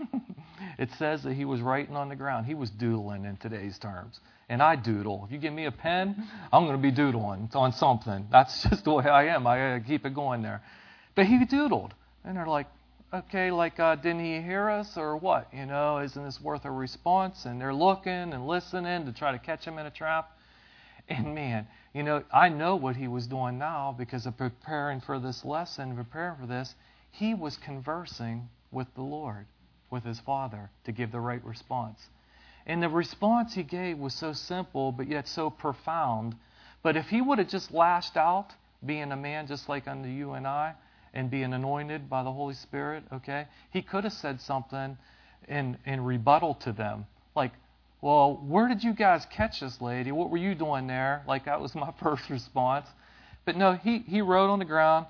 it says that he was writing on the ground. He was doodling in today's terms. And I doodle. If you give me a pen, I'm going to be doodling on something. That's just the way I am. I keep it going there. But he doodled. And they're like, okay, like, uh, didn't he hear us or what? You know, isn't this worth a response? And they're looking and listening to try to catch him in a trap. And man, you know, I know what he was doing now because of preparing for this lesson, preparing for this. He was conversing with the Lord, with his Father, to give the right response. And the response he gave was so simple, but yet so profound. But if he would have just lashed out, being a man just like unto you and I, and being anointed by the Holy Spirit, okay, he could have said something in, in rebuttal to them. Like, well, where did you guys catch this lady? What were you doing there? Like, that was my first response. But no, he, he wrote on the ground,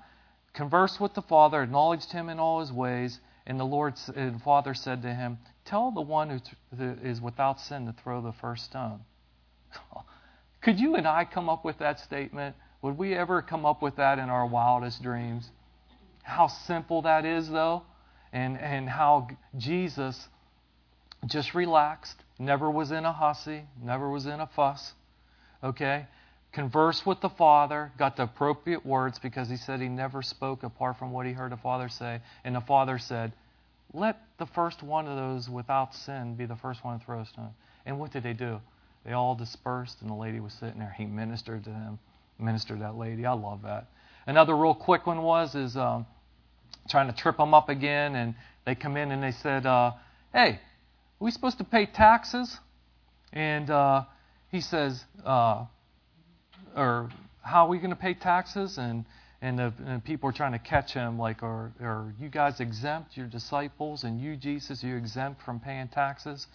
conversed with the Father, acknowledged him in all his ways, and the Lord and Father said to him, Tell the one who is without sin to throw the first stone. Could you and I come up with that statement? Would we ever come up with that in our wildest dreams? How simple that is, though, and, and how Jesus just relaxed, never was in a hussy, never was in a fuss. Okay? Conversed with the Father, got the appropriate words because he said he never spoke apart from what he heard the Father say. And the Father said, Let the first one of those without sin be the first one to throw a stone. And what did they do? They all dispersed, and the lady was sitting there. He ministered to them, ministered to that lady. I love that. Another real quick one was is um, trying to trip them up again, and they come in and they said, uh, "Hey, we supposed to pay taxes? And uh, he says, uh, or how are we going to pay taxes? And and, the, and people are trying to catch him, like, are, are you guys exempt, your disciples, and you, Jesus, are you exempt from paying taxes?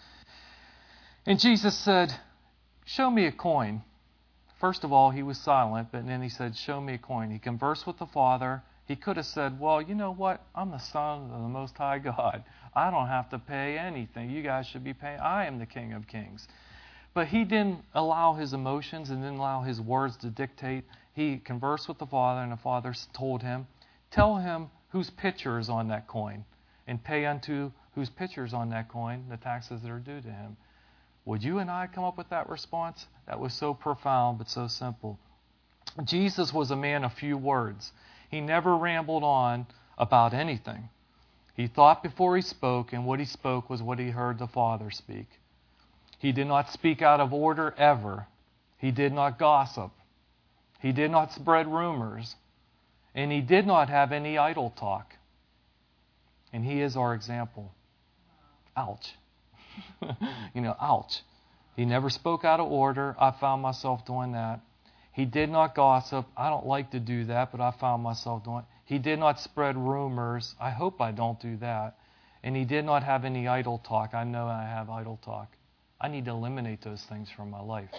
And Jesus said, Show me a coin. First of all, he was silent, but then he said, Show me a coin. He conversed with the Father. He could have said, Well, you know what? I'm the Son of the Most High God. I don't have to pay anything. You guys should be paying. I am the King of Kings. But he didn't allow his emotions and didn't allow his words to dictate. He conversed with the Father, and the Father told him, Tell him whose picture is on that coin, and pay unto whose picture is on that coin the taxes that are due to him. Would you and I come up with that response? That was so profound, but so simple. Jesus was a man of few words. He never rambled on about anything. He thought before he spoke, and what he spoke was what he heard the Father speak. He did not speak out of order ever. He did not gossip. He did not spread rumors. And he did not have any idle talk. And he is our example. Ouch. you know, ouch. He never spoke out of order. I found myself doing that. He did not gossip. I don't like to do that, but I found myself doing it. He did not spread rumors. I hope I don't do that. And he did not have any idle talk. I know I have idle talk. I need to eliminate those things from my life.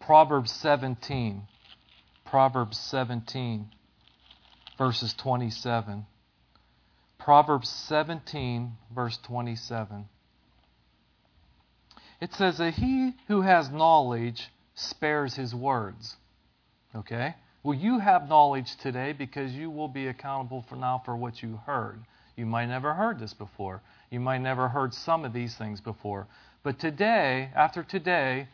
Proverbs 17. Proverbs 17, verses 27. Proverbs 17, verse 27. It says that he who has knowledge spares his words. Okay? Well, you have knowledge today because you will be accountable for now for what you heard. You might never heard this before. You might never heard some of these things before. But today, after today,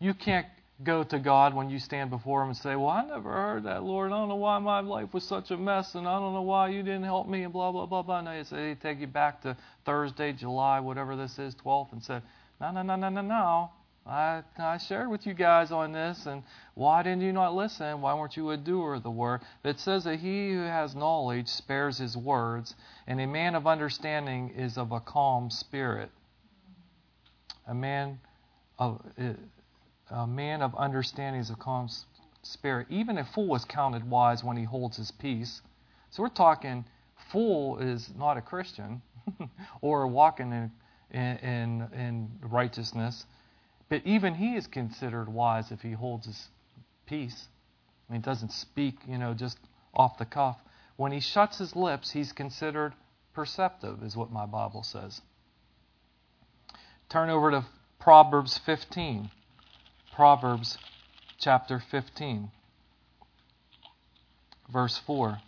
you can't go to God when you stand before Him and say, Well, I never heard that, Lord. I don't know why my life was such a mess, and I don't know why you didn't help me, and blah, blah, blah, blah. No, you say, they take you back to Thursday, July, whatever this is, 12th, and say, No, no, no, no, no, no. I, I shared with you guys on this, and why didn't you not listen? Why weren't you a doer of the word? It says that he who has knowledge spares his words, and a man of understanding is of a calm spirit. A man of a man of understanding is a calm spirit. Even a fool is counted wise when he holds his peace. So we're talking fool is not a Christian or walking in, in, in righteousness, but even he is considered wise if he holds his peace. I mean, doesn't speak, you know, just off the cuff. When he shuts his lips, he's considered perceptive, is what my Bible says. Turn over to Proverbs 15. Proverbs chapter 15, verse 4.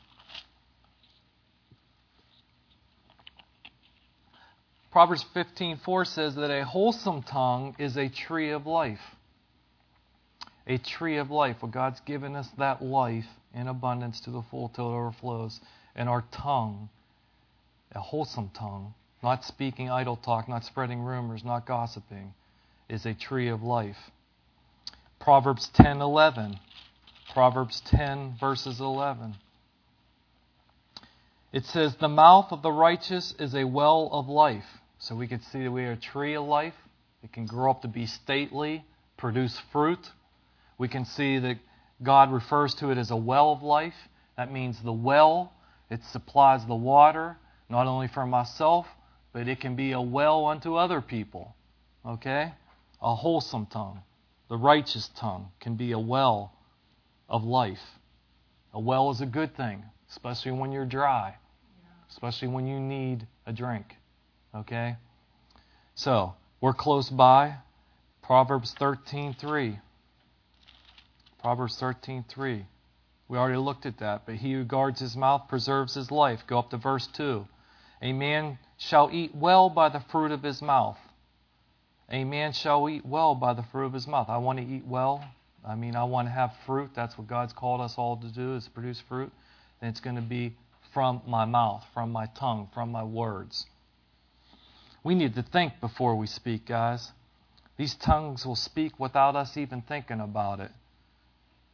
Proverbs 15:4 says that a wholesome tongue is a tree of life. A tree of life. Well, God's given us that life in abundance to the full till it overflows. And our tongue, a wholesome tongue, not speaking idle talk, not spreading rumors, not gossiping, is a tree of life. Proverbs 10:11. Proverbs 10 verses 11. It says, "The mouth of the righteous is a well of life." So we can see that we are a tree of life. It can grow up to be stately, produce fruit. We can see that God refers to it as a well of life. That means the well, it supplies the water, not only for myself, but it can be a well unto other people. Okay? A wholesome tongue. The righteous tongue can be a well of life. A well is a good thing, especially when you're dry, especially when you need a drink. Okay? So, we're close by. Proverbs 13:3. Proverbs 13:3. We already looked at that, but he who guards his mouth preserves his life. Go up to verse 2. A man shall eat well by the fruit of his mouth. A man shall eat well by the fruit of his mouth. I want to eat well. I mean, I want to have fruit. That's what God's called us all to do, is produce fruit. And it's going to be from my mouth, from my tongue, from my words. We need to think before we speak, guys. These tongues will speak without us even thinking about it.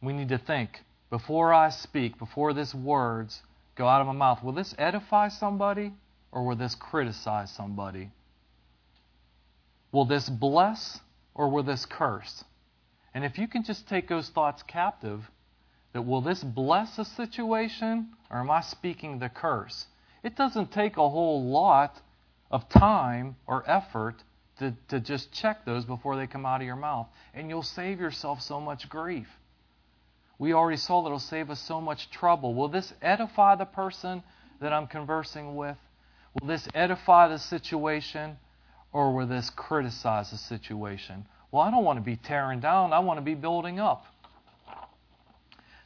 We need to think before I speak, before this words go out of my mouth, will this edify somebody or will this criticize somebody? Will this bless or will this curse? And if you can just take those thoughts captive, that will this bless a situation or am I speaking the curse? It doesn't take a whole lot of time or effort to, to just check those before they come out of your mouth. And you'll save yourself so much grief. We already saw that it'll save us so much trouble. Will this edify the person that I'm conversing with? Will this edify the situation? or will this criticize the situation? Well, I don't want to be tearing down, I want to be building up.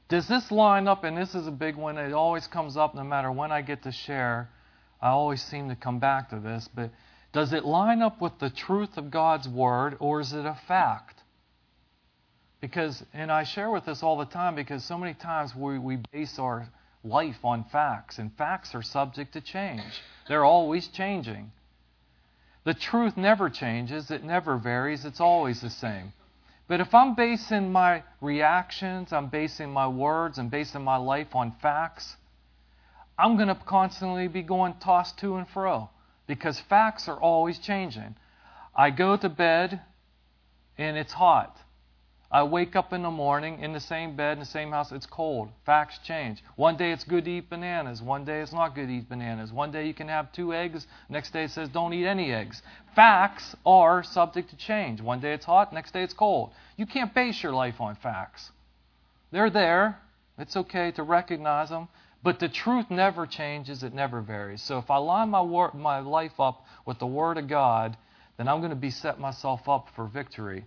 Does this line up? And this is a big one. It always comes up no matter when I get to share. I always seem to come back to this. But does it line up with the truth of God's Word or is it a fact? Because, and I share with this all the time because so many times we, we base our life on facts, and facts are subject to change. They're always changing. The truth never changes, it never varies, it's always the same. But if I'm basing my reactions, I'm basing my words, I'm basing my life on facts, I'm going to constantly be going tossed to and fro because facts are always changing. I go to bed and it's hot. I wake up in the morning in the same bed, in the same house, it's cold. Facts change. One day it's good to eat bananas. One day it's not good to eat bananas. One day you can have two eggs. Next day it says don't eat any eggs. Facts are subject to change. One day it's hot, next day it's cold. You can't base your life on facts. They're there. It's okay to recognize them. But the truth never changes, it never varies. So if I line my, wor- my life up with the Word of God, then I'm going to be set myself up for victory.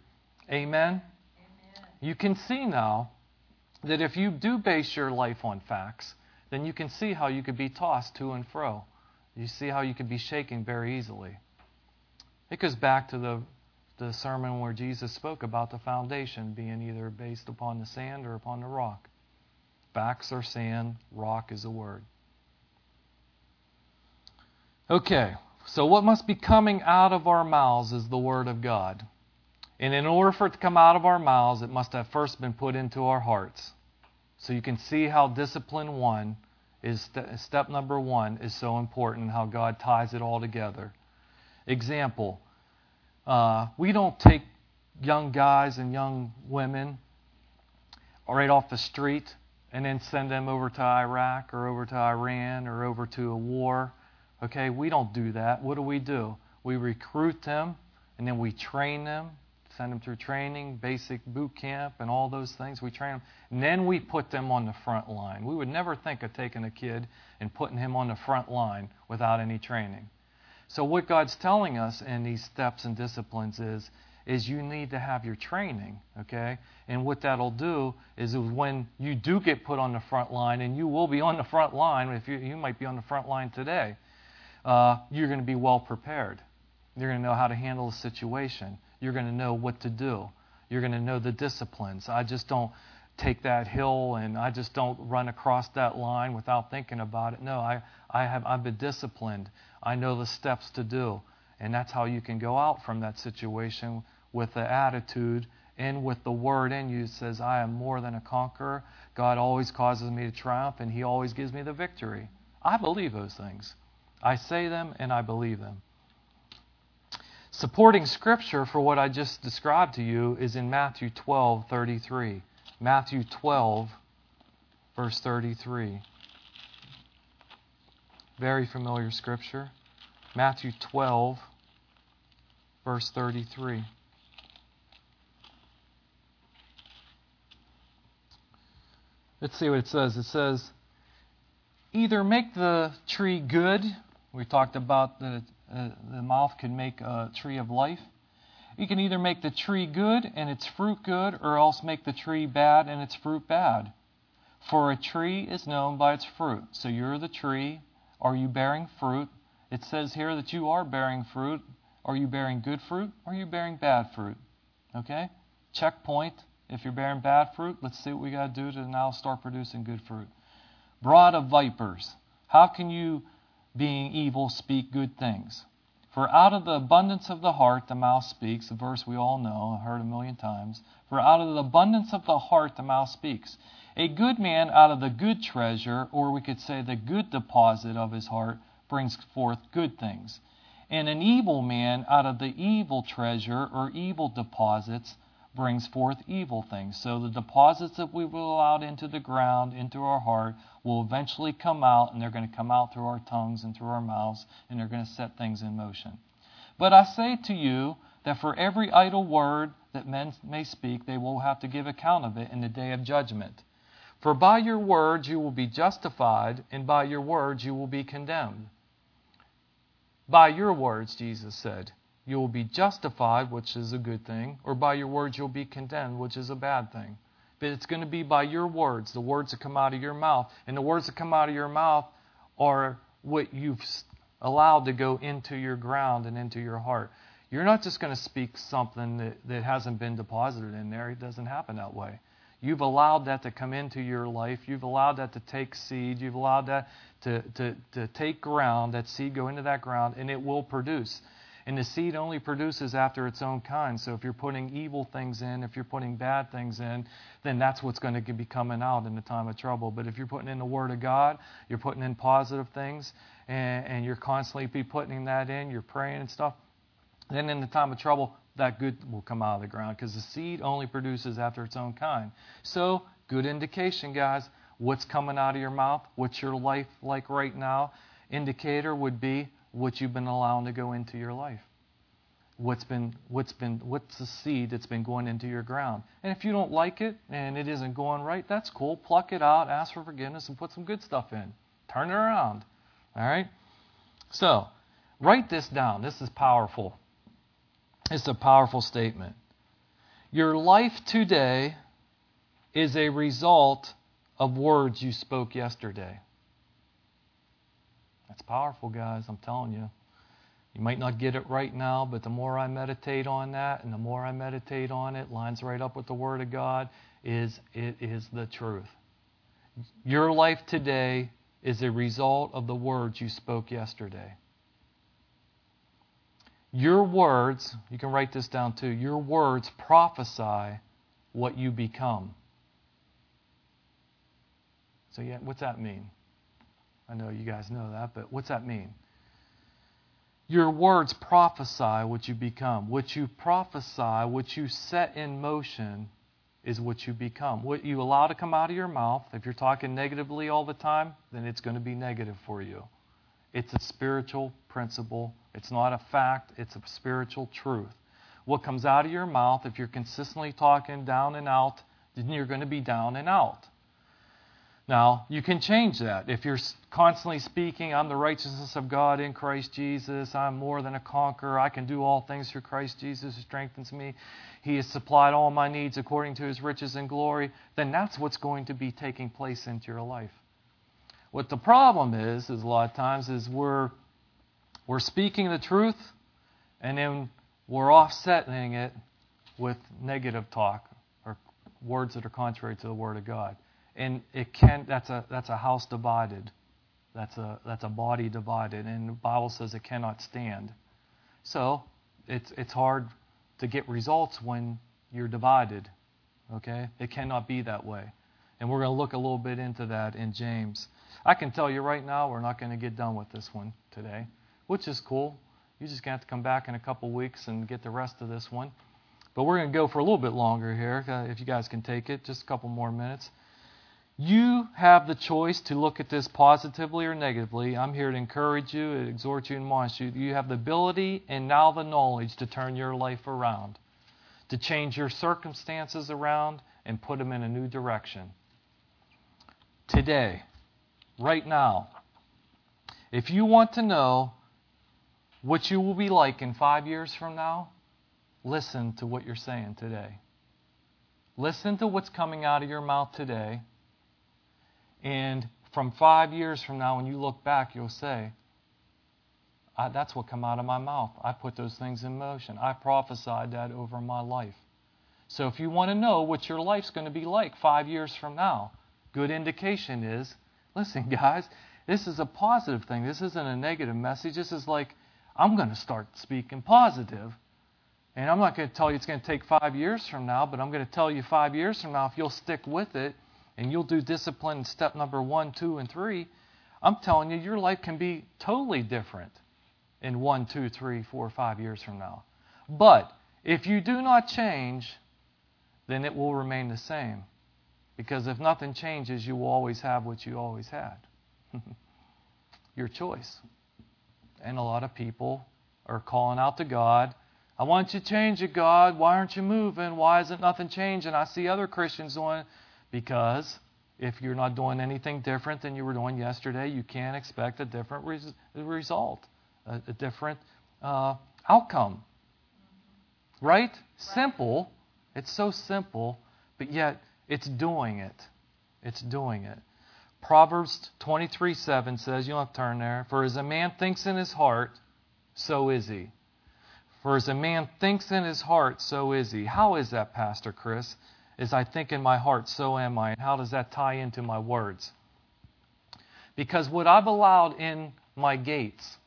Amen? you can see now that if you do base your life on facts, then you can see how you could be tossed to and fro. You see how you could be shaken very easily. It goes back to the, the sermon where Jesus spoke about the foundation being either based upon the sand or upon the rock. Facts are sand, rock is a word. Okay, so what must be coming out of our mouths is the Word of God. And in order for it to come out of our mouths, it must have first been put into our hearts. So you can see how discipline one is st- step number one is so important, how God ties it all together. Example uh, we don't take young guys and young women right off the street and then send them over to Iraq or over to Iran or over to a war. Okay, we don't do that. What do we do? We recruit them and then we train them, send them through training, basic boot camp, and all those things. We train them. And then we put them on the front line. We would never think of taking a kid and putting him on the front line without any training. So, what God's telling us in these steps and disciplines is is you need to have your training, okay? And what that'll do is when you do get put on the front line, and you will be on the front line, if you, you might be on the front line today, uh, you're going to be well prepared. You're going to know how to handle the situation. You're going to know what to do. You're going to know the disciplines. I just don't take that hill and I just don't run across that line without thinking about it. No, I, I have I've been disciplined. I know the steps to do. And that's how you can go out from that situation with the attitude and with the word in you says, I am more than a conqueror. God always causes me to triumph, and He always gives me the victory. I believe those things. I say them and I believe them. Supporting scripture for what I just described to you is in Matthew 12, 33. Matthew 12, verse 33. Very familiar scripture. Matthew 12, verse 33. Let's see what it says. It says, either make the tree good. We talked about the, uh, the mouth can make a tree of life. You can either make the tree good and its fruit good, or else make the tree bad and its fruit bad. For a tree is known by its fruit. So you're the tree. Are you bearing fruit? It says here that you are bearing fruit. Are you bearing good fruit? Are you bearing bad fruit? Okay? Checkpoint. If you're bearing bad fruit, let's see what we got to do to now start producing good fruit. Brood of vipers, how can you, being evil, speak good things? For out of the abundance of the heart the mouth speaks, a verse we all know, heard a million times. For out of the abundance of the heart the mouth speaks. A good man out of the good treasure, or we could say the good deposit of his heart, brings forth good things. And an evil man out of the evil treasure or evil deposits brings forth evil things. So the deposits that we've allowed into the ground, into our heart, will eventually come out, and they're going to come out through our tongues and through our mouths, and they're going to set things in motion. But I say to you that for every idle word that men may speak, they will have to give account of it in the day of judgment. For by your words you will be justified, and by your words you will be condemned. By your words, Jesus said you will be justified, which is a good thing, or by your words you'll be condemned, which is a bad thing. But it's going to be by your words, the words that come out of your mouth. And the words that come out of your mouth are what you've allowed to go into your ground and into your heart. You're not just going to speak something that, that hasn't been deposited in there. It doesn't happen that way. You've allowed that to come into your life. You've allowed that to take seed. You've allowed that to, to, to take ground, that seed go into that ground, and it will produce. And the seed only produces after its own kind. So if you're putting evil things in, if you're putting bad things in, then that's what's going to be coming out in the time of trouble. But if you're putting in the Word of God, you're putting in positive things, and, and you're constantly be putting that in, you're praying and stuff, then in the time of trouble, that good will come out of the ground because the seed only produces after its own kind. So, good indication, guys. What's coming out of your mouth? What's your life like right now? Indicator would be what you've been allowing to go into your life. What's been what's been what's the seed that's been going into your ground. And if you don't like it and it isn't going right, that's cool. Pluck it out, ask for forgiveness, and put some good stuff in. Turn it around. All right? So, write this down. This is powerful. It's a powerful statement. Your life today is a result of words you spoke yesterday. That's powerful, guys. I'm telling you. You might not get it right now, but the more I meditate on that and the more I meditate on it, lines right up with the Word of God, is it is the truth. Your life today is a result of the words you spoke yesterday. Your words, you can write this down too, your words prophesy what you become. So, yeah, what's that mean? I know you guys know that, but what's that mean? Your words prophesy what you become. What you prophesy, what you set in motion, is what you become. What you allow to come out of your mouth, if you're talking negatively all the time, then it's going to be negative for you. It's a spiritual principle. It's not a fact, it's a spiritual truth. What comes out of your mouth, if you're consistently talking down and out, then you're going to be down and out. Now, you can change that. If you're constantly speaking, I'm the righteousness of God in Christ Jesus, I'm more than a conqueror, I can do all things through Christ Jesus who strengthens me, He has supplied all my needs according to His riches and glory, then that's what's going to be taking place into your life. What the problem is, is a lot of times, is we're, we're speaking the truth and then we're offsetting it with negative talk or words that are contrary to the Word of God. And it can that's a that's a house divided. That's a that's a body divided. And the bible says it cannot stand. So it's it's hard to get results when you're divided okay? It cannot be that way and we're going to look a little bit into that in james i can tell you right now we're not going to get done with this one today which is cool you're just going to have to come back in a couple weeks and get the rest of this one but we're going to go for a little bit longer here uh, if you guys can take it just a couple more minutes you have the choice to look at this positively or negatively. I'm here to encourage you, exhort you, and admonish you. You have the ability and now the knowledge to turn your life around, to change your circumstances around and put them in a new direction. Today, right now, if you want to know what you will be like in five years from now, listen to what you're saying today. Listen to what's coming out of your mouth today and from five years from now, when you look back, you'll say, that's what come out of my mouth. I put those things in motion. I prophesied that over my life. So if you want to know what your life's going to be like five years from now, good indication is, listen, guys, this is a positive thing. This isn't a negative message. This is like, I'm going to start speaking positive. And I'm not going to tell you it's going to take five years from now, but I'm going to tell you five years from now, if you'll stick with it, and you'll do discipline step number one, two, and three, I'm telling you, your life can be totally different in one, two, three, four, five years from now. But if you do not change, then it will remain the same. Because if nothing changes, you will always have what you always had. your choice. And a lot of people are calling out to God. I want you to change it, God. Why aren't you moving? Why isn't nothing changing? I see other Christians doing because if you're not doing anything different than you were doing yesterday, you can't expect a different res- result, a, a different uh, outcome. Right? right? Simple. It's so simple, but yet it's doing it. It's doing it. Proverbs 23 7 says, you don't have to turn there, for as a man thinks in his heart, so is he. For as a man thinks in his heart, so is he. How is that, Pastor Chris? As I think in my heart, so am I. And how does that tie into my words? Because what I've allowed in my gates,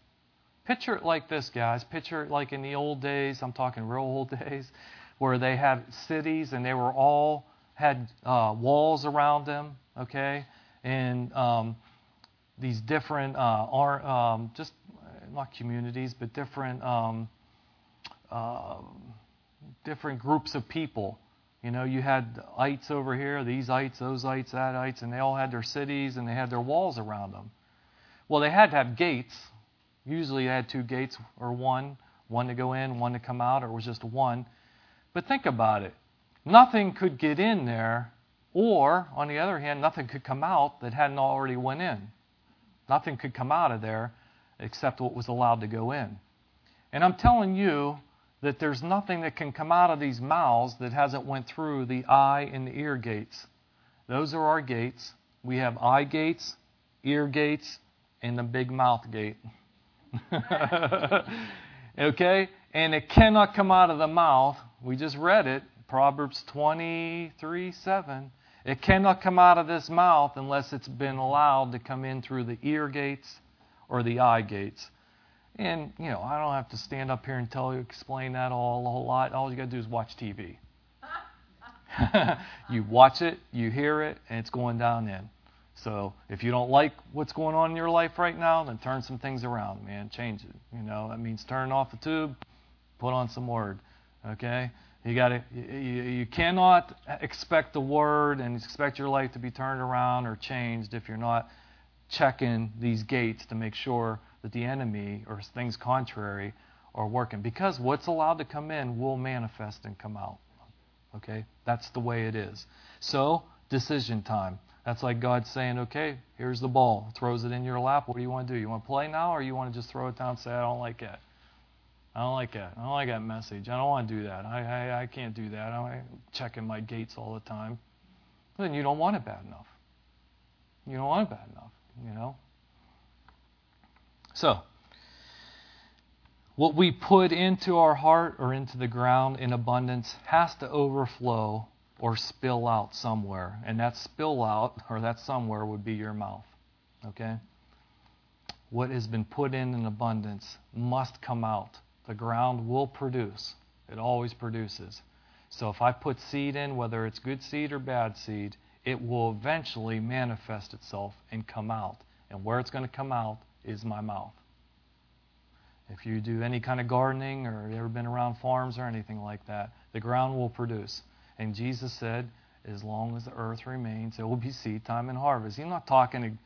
picture it like this, guys. Picture it like in the old days, I'm talking real old days, where they had cities and they were all had uh, walls around them, okay? And um, these different, uh, are, um, just not communities, but different, um, uh, different groups of people you know, you had the ites over here, these ites, those ites, that ites, and they all had their cities and they had their walls around them. Well, they had to have gates. Usually they had two gates or one, one to go in, one to come out, or it was just one. But think about it. Nothing could get in there, or, on the other hand, nothing could come out that hadn't already went in. Nothing could come out of there except what was allowed to go in. And I'm telling you, that there's nothing that can come out of these mouths that hasn't went through the eye and the ear gates. Those are our gates. We have eye gates, ear gates, and the big mouth gate. okay? And it cannot come out of the mouth. We just read it, Proverbs 23 7. It cannot come out of this mouth unless it's been allowed to come in through the ear gates or the eye gates. And, you know, I don't have to stand up here and tell you, explain that all a whole lot. All you got to do is watch TV. you watch it, you hear it, and it's going down in. So if you don't like what's going on in your life right now, then turn some things around, man. Change it. You know, that means turn off the tube, put on some word. Okay? You got. You, you cannot expect the word and expect your life to be turned around or changed if you're not checking these gates to make sure that the enemy or things contrary are working. Because what's allowed to come in will manifest and come out. Okay? That's the way it is. So, decision time. That's like God saying, okay, here's the ball. Throws it in your lap. What do you want to do? You want to play now or you want to just throw it down and say, I don't like it? I don't like that. I don't like that message. I don't want to do that. I, I, I can't do that. I'm checking my gates all the time. Then you don't want it bad enough. You don't want it bad enough, you know? So, what we put into our heart or into the ground in abundance has to overflow or spill out somewhere. And that spill out or that somewhere would be your mouth. Okay? What has been put in in abundance must come out. The ground will produce, it always produces. So if I put seed in, whether it's good seed or bad seed, it will eventually manifest itself and come out. And where it's going to come out is my mouth. If you do any kind of gardening or ever been around farms or anything like that, the ground will produce. And Jesus said, as long as the earth remains, there will be seed time and harvest. He's not talking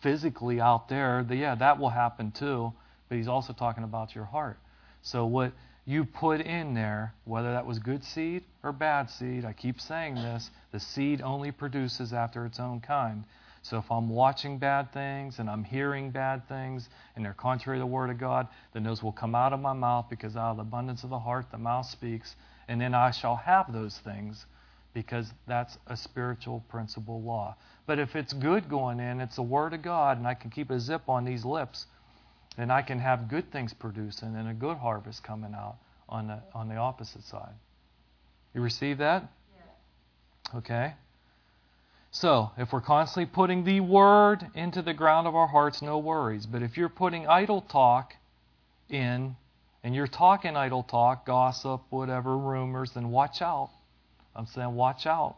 physically out there. Yeah, that will happen too. But he's also talking about your heart. So what you put in there, whether that was good seed or bad seed, I keep saying this, the seed only produces after its own kind. So if I'm watching bad things and I'm hearing bad things and they're contrary to the Word of God, then those will come out of my mouth because out of the abundance of the heart the mouth speaks and then I shall have those things because that's a spiritual principle law. But if it's good going in, it's the Word of God, and I can keep a zip on these lips, then I can have good things producing and a good harvest coming out on the, on the opposite side. You receive that? Okay. So, if we're constantly putting the Word into the ground of our hearts, no worries. But if you're putting idle talk in, and you're talking idle talk, gossip, whatever, rumors, then watch out. I'm saying watch out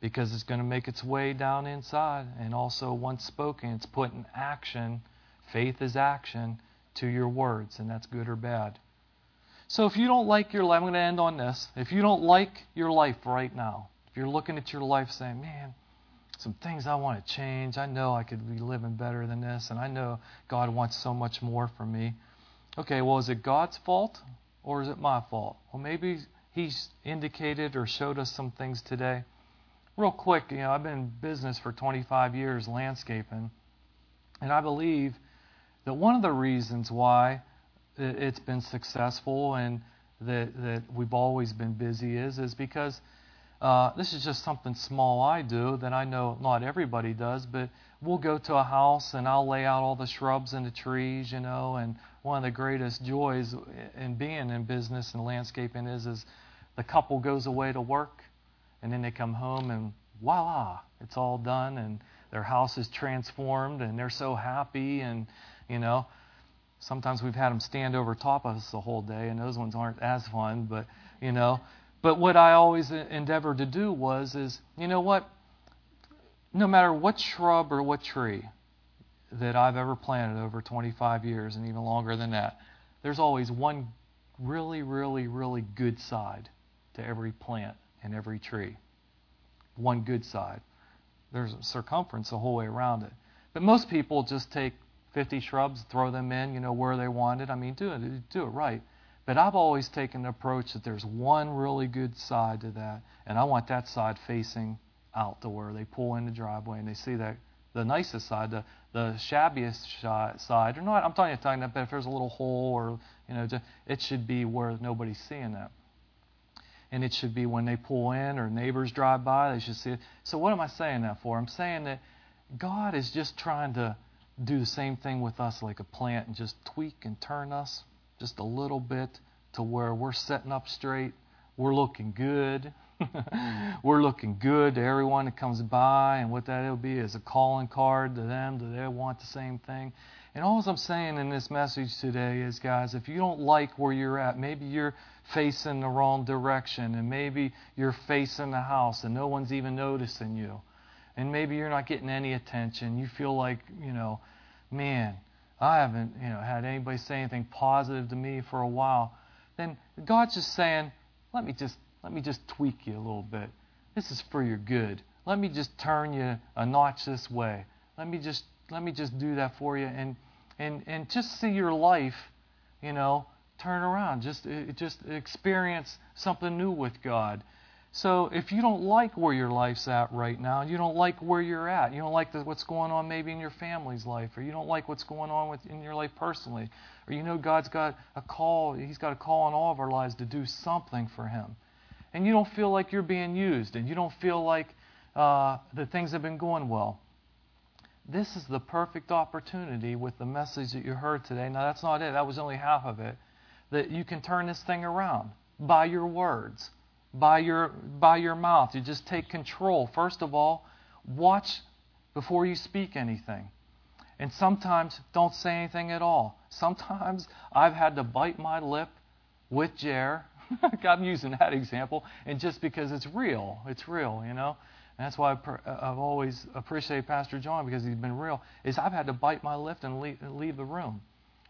because it's going to make its way down inside. And also, once spoken, it's put in action. Faith is action to your words, and that's good or bad. So, if you don't like your life, I'm going to end on this. If you don't like your life right now, if you're looking at your life saying, man, some things I want to change, I know I could be living better than this, and I know God wants so much more from me. Okay, well, is it God's fault or is it my fault? Well, maybe He's indicated or showed us some things today. Real quick, you know, I've been in business for 25 years, landscaping, and I believe that one of the reasons why it's been successful and that, that we've always been busy is is because uh, this is just something small I do that I know not everybody does, but we'll go to a house and I'll lay out all the shrubs and the trees, you know, and one of the greatest joys in being in business and landscaping is is the couple goes away to work and then they come home and voila, it's all done and their house is transformed and they're so happy and you know sometimes we've had them stand over top of us the whole day and those ones aren't as fun but you know but what I always endeavored to do was is you know what no matter what shrub or what tree that I've ever planted over 25 years and even longer than that, there's always one really, really, really good side to every plant and every tree. One good side. There's a circumference the whole way around it. But most people just take 50 shrubs, throw them in, you know, where they want it. I mean, do it, do it right. But I've always taken the approach that there's one really good side to that, and I want that side facing out to where they pull in the driveway and they see that the nicest side, the the shabbiest side, or not. I'm talking, talking about if there's a little hole, or you know, it should be where nobody's seeing that. And it should be when they pull in or neighbors drive by, they should see it. So what am I saying that for? I'm saying that God is just trying to do the same thing with us, like a plant, and just tweak and turn us just a little bit to where we're setting up straight, we're looking good, we're looking good to everyone that comes by, and what that will be is a calling card to them. Do they want the same thing? And all I'm saying in this message today is, guys, if you don't like where you're at, maybe you're facing the wrong direction, and maybe you're facing the house and no one's even noticing you, and maybe you're not getting any attention. You feel like, you know, man, I haven't, you know, had anybody say anything positive to me for a while. Then God's just saying, let me just let me just tweak you a little bit. This is for your good. Let me just turn you a notch this way. Let me just let me just do that for you and and and just see your life, you know, turn around. Just uh, just experience something new with God. So if you don't like where your life's at right now, you don't like where you're at, you don't like the, what's going on maybe in your family's life, or you don't like what's going on with, in your life personally, or you know God's got a call, He's got a call on all of our lives to do something for Him, and you don't feel like you're being used, and you don't feel like uh, the things have been going well. This is the perfect opportunity with the message that you heard today. Now, that's not it, that was only half of it. That you can turn this thing around by your words by your by your mouth. You just take control. First of all, watch before you speak anything. And sometimes don't say anything at all. Sometimes I've had to bite my lip with Jer. I'm using that example, and just because it's real, it's real, you know. And that's why uh, I've always appreciated Pastor John because he's been real. Is I've had to bite my lip and leave, leave the room,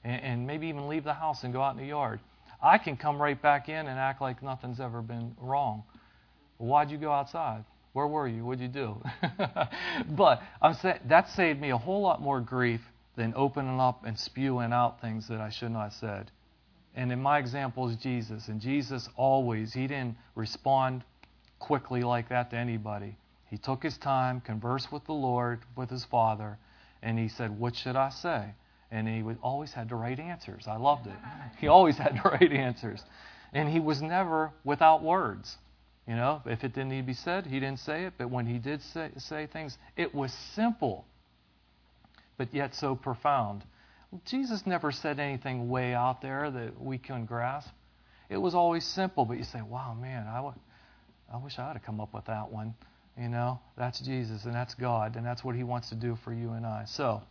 and, and maybe even leave the house and go out in the yard I can come right back in and act like nothing's ever been wrong. Why'd you go outside? Where were you? What'd you do? but I'm that saved me a whole lot more grief than opening up and spewing out things that I should not have said. And in my example is Jesus. And Jesus always, he didn't respond quickly like that to anybody. He took his time, conversed with the Lord, with his Father, and he said, What should I say? And he would, always had the right answers. I loved it. He always had the right answers. And he was never without words. You know, if it didn't need to be said, he didn't say it. But when he did say, say things, it was simple, but yet so profound. Jesus never said anything way out there that we couldn't grasp. It was always simple, but you say, wow, man, I, would, I wish I had come up with that one. You know, that's Jesus and that's God, and that's what he wants to do for you and I. So,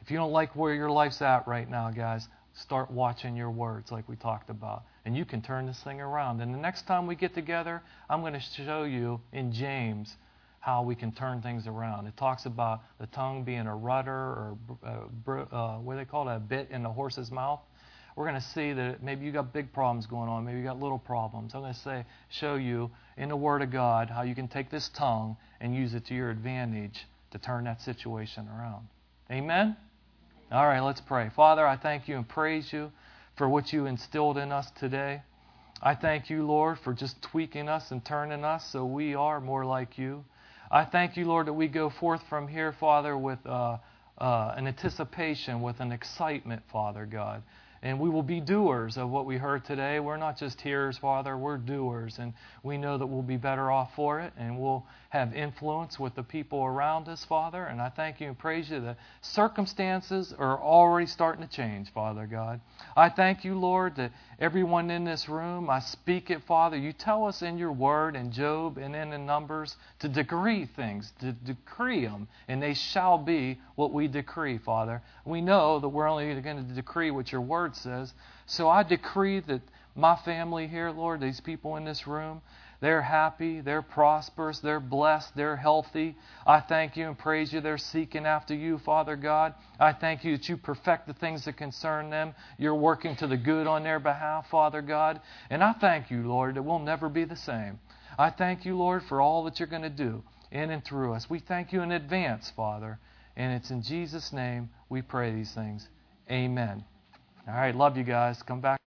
if you don't like where your life's at right now, guys, start watching your words like we talked about. And you can turn this thing around. And the next time we get together, I'm going to show you in James how we can turn things around. It talks about the tongue being a rudder or uh, uh, what do they call it, a bit in the horse's mouth. We're going to see that maybe you got big problems going on, maybe you got little problems. I'm going to say, show you in the Word of God how you can take this tongue and use it to your advantage to turn that situation around. Amen. All right, let's pray. Father, I thank you and praise you for what you instilled in us today. I thank you, Lord, for just tweaking us and turning us so we are more like you. I thank you, Lord, that we go forth from here, Father, with uh, uh, an anticipation, with an excitement, Father God, and we will be doers of what we heard today. We're not just hearers, Father, we're doers. And we know that we'll be better off for it and we'll have influence with the people around us, Father. And I thank you and praise you. The circumstances are already starting to change, Father God. I thank you, Lord, that everyone in this room, I speak it, Father. You tell us in your word in Job and in the Numbers to decree things, to decree them, and they shall be what we decree, Father. We know that we're only going to decree what your word says. So I decree that my family here, Lord, these people in this room, they're happy, they're prosperous, they're blessed, they're healthy. I thank you and praise you. They're seeking after you, Father God. I thank you that you perfect the things that concern them. You're working to the good on their behalf, Father God. And I thank you, Lord, that we'll never be the same. I thank you, Lord, for all that you're going to do in and through us. We thank you in advance, Father. And it's in Jesus' name we pray these things. Amen. All right, love you guys. Come back.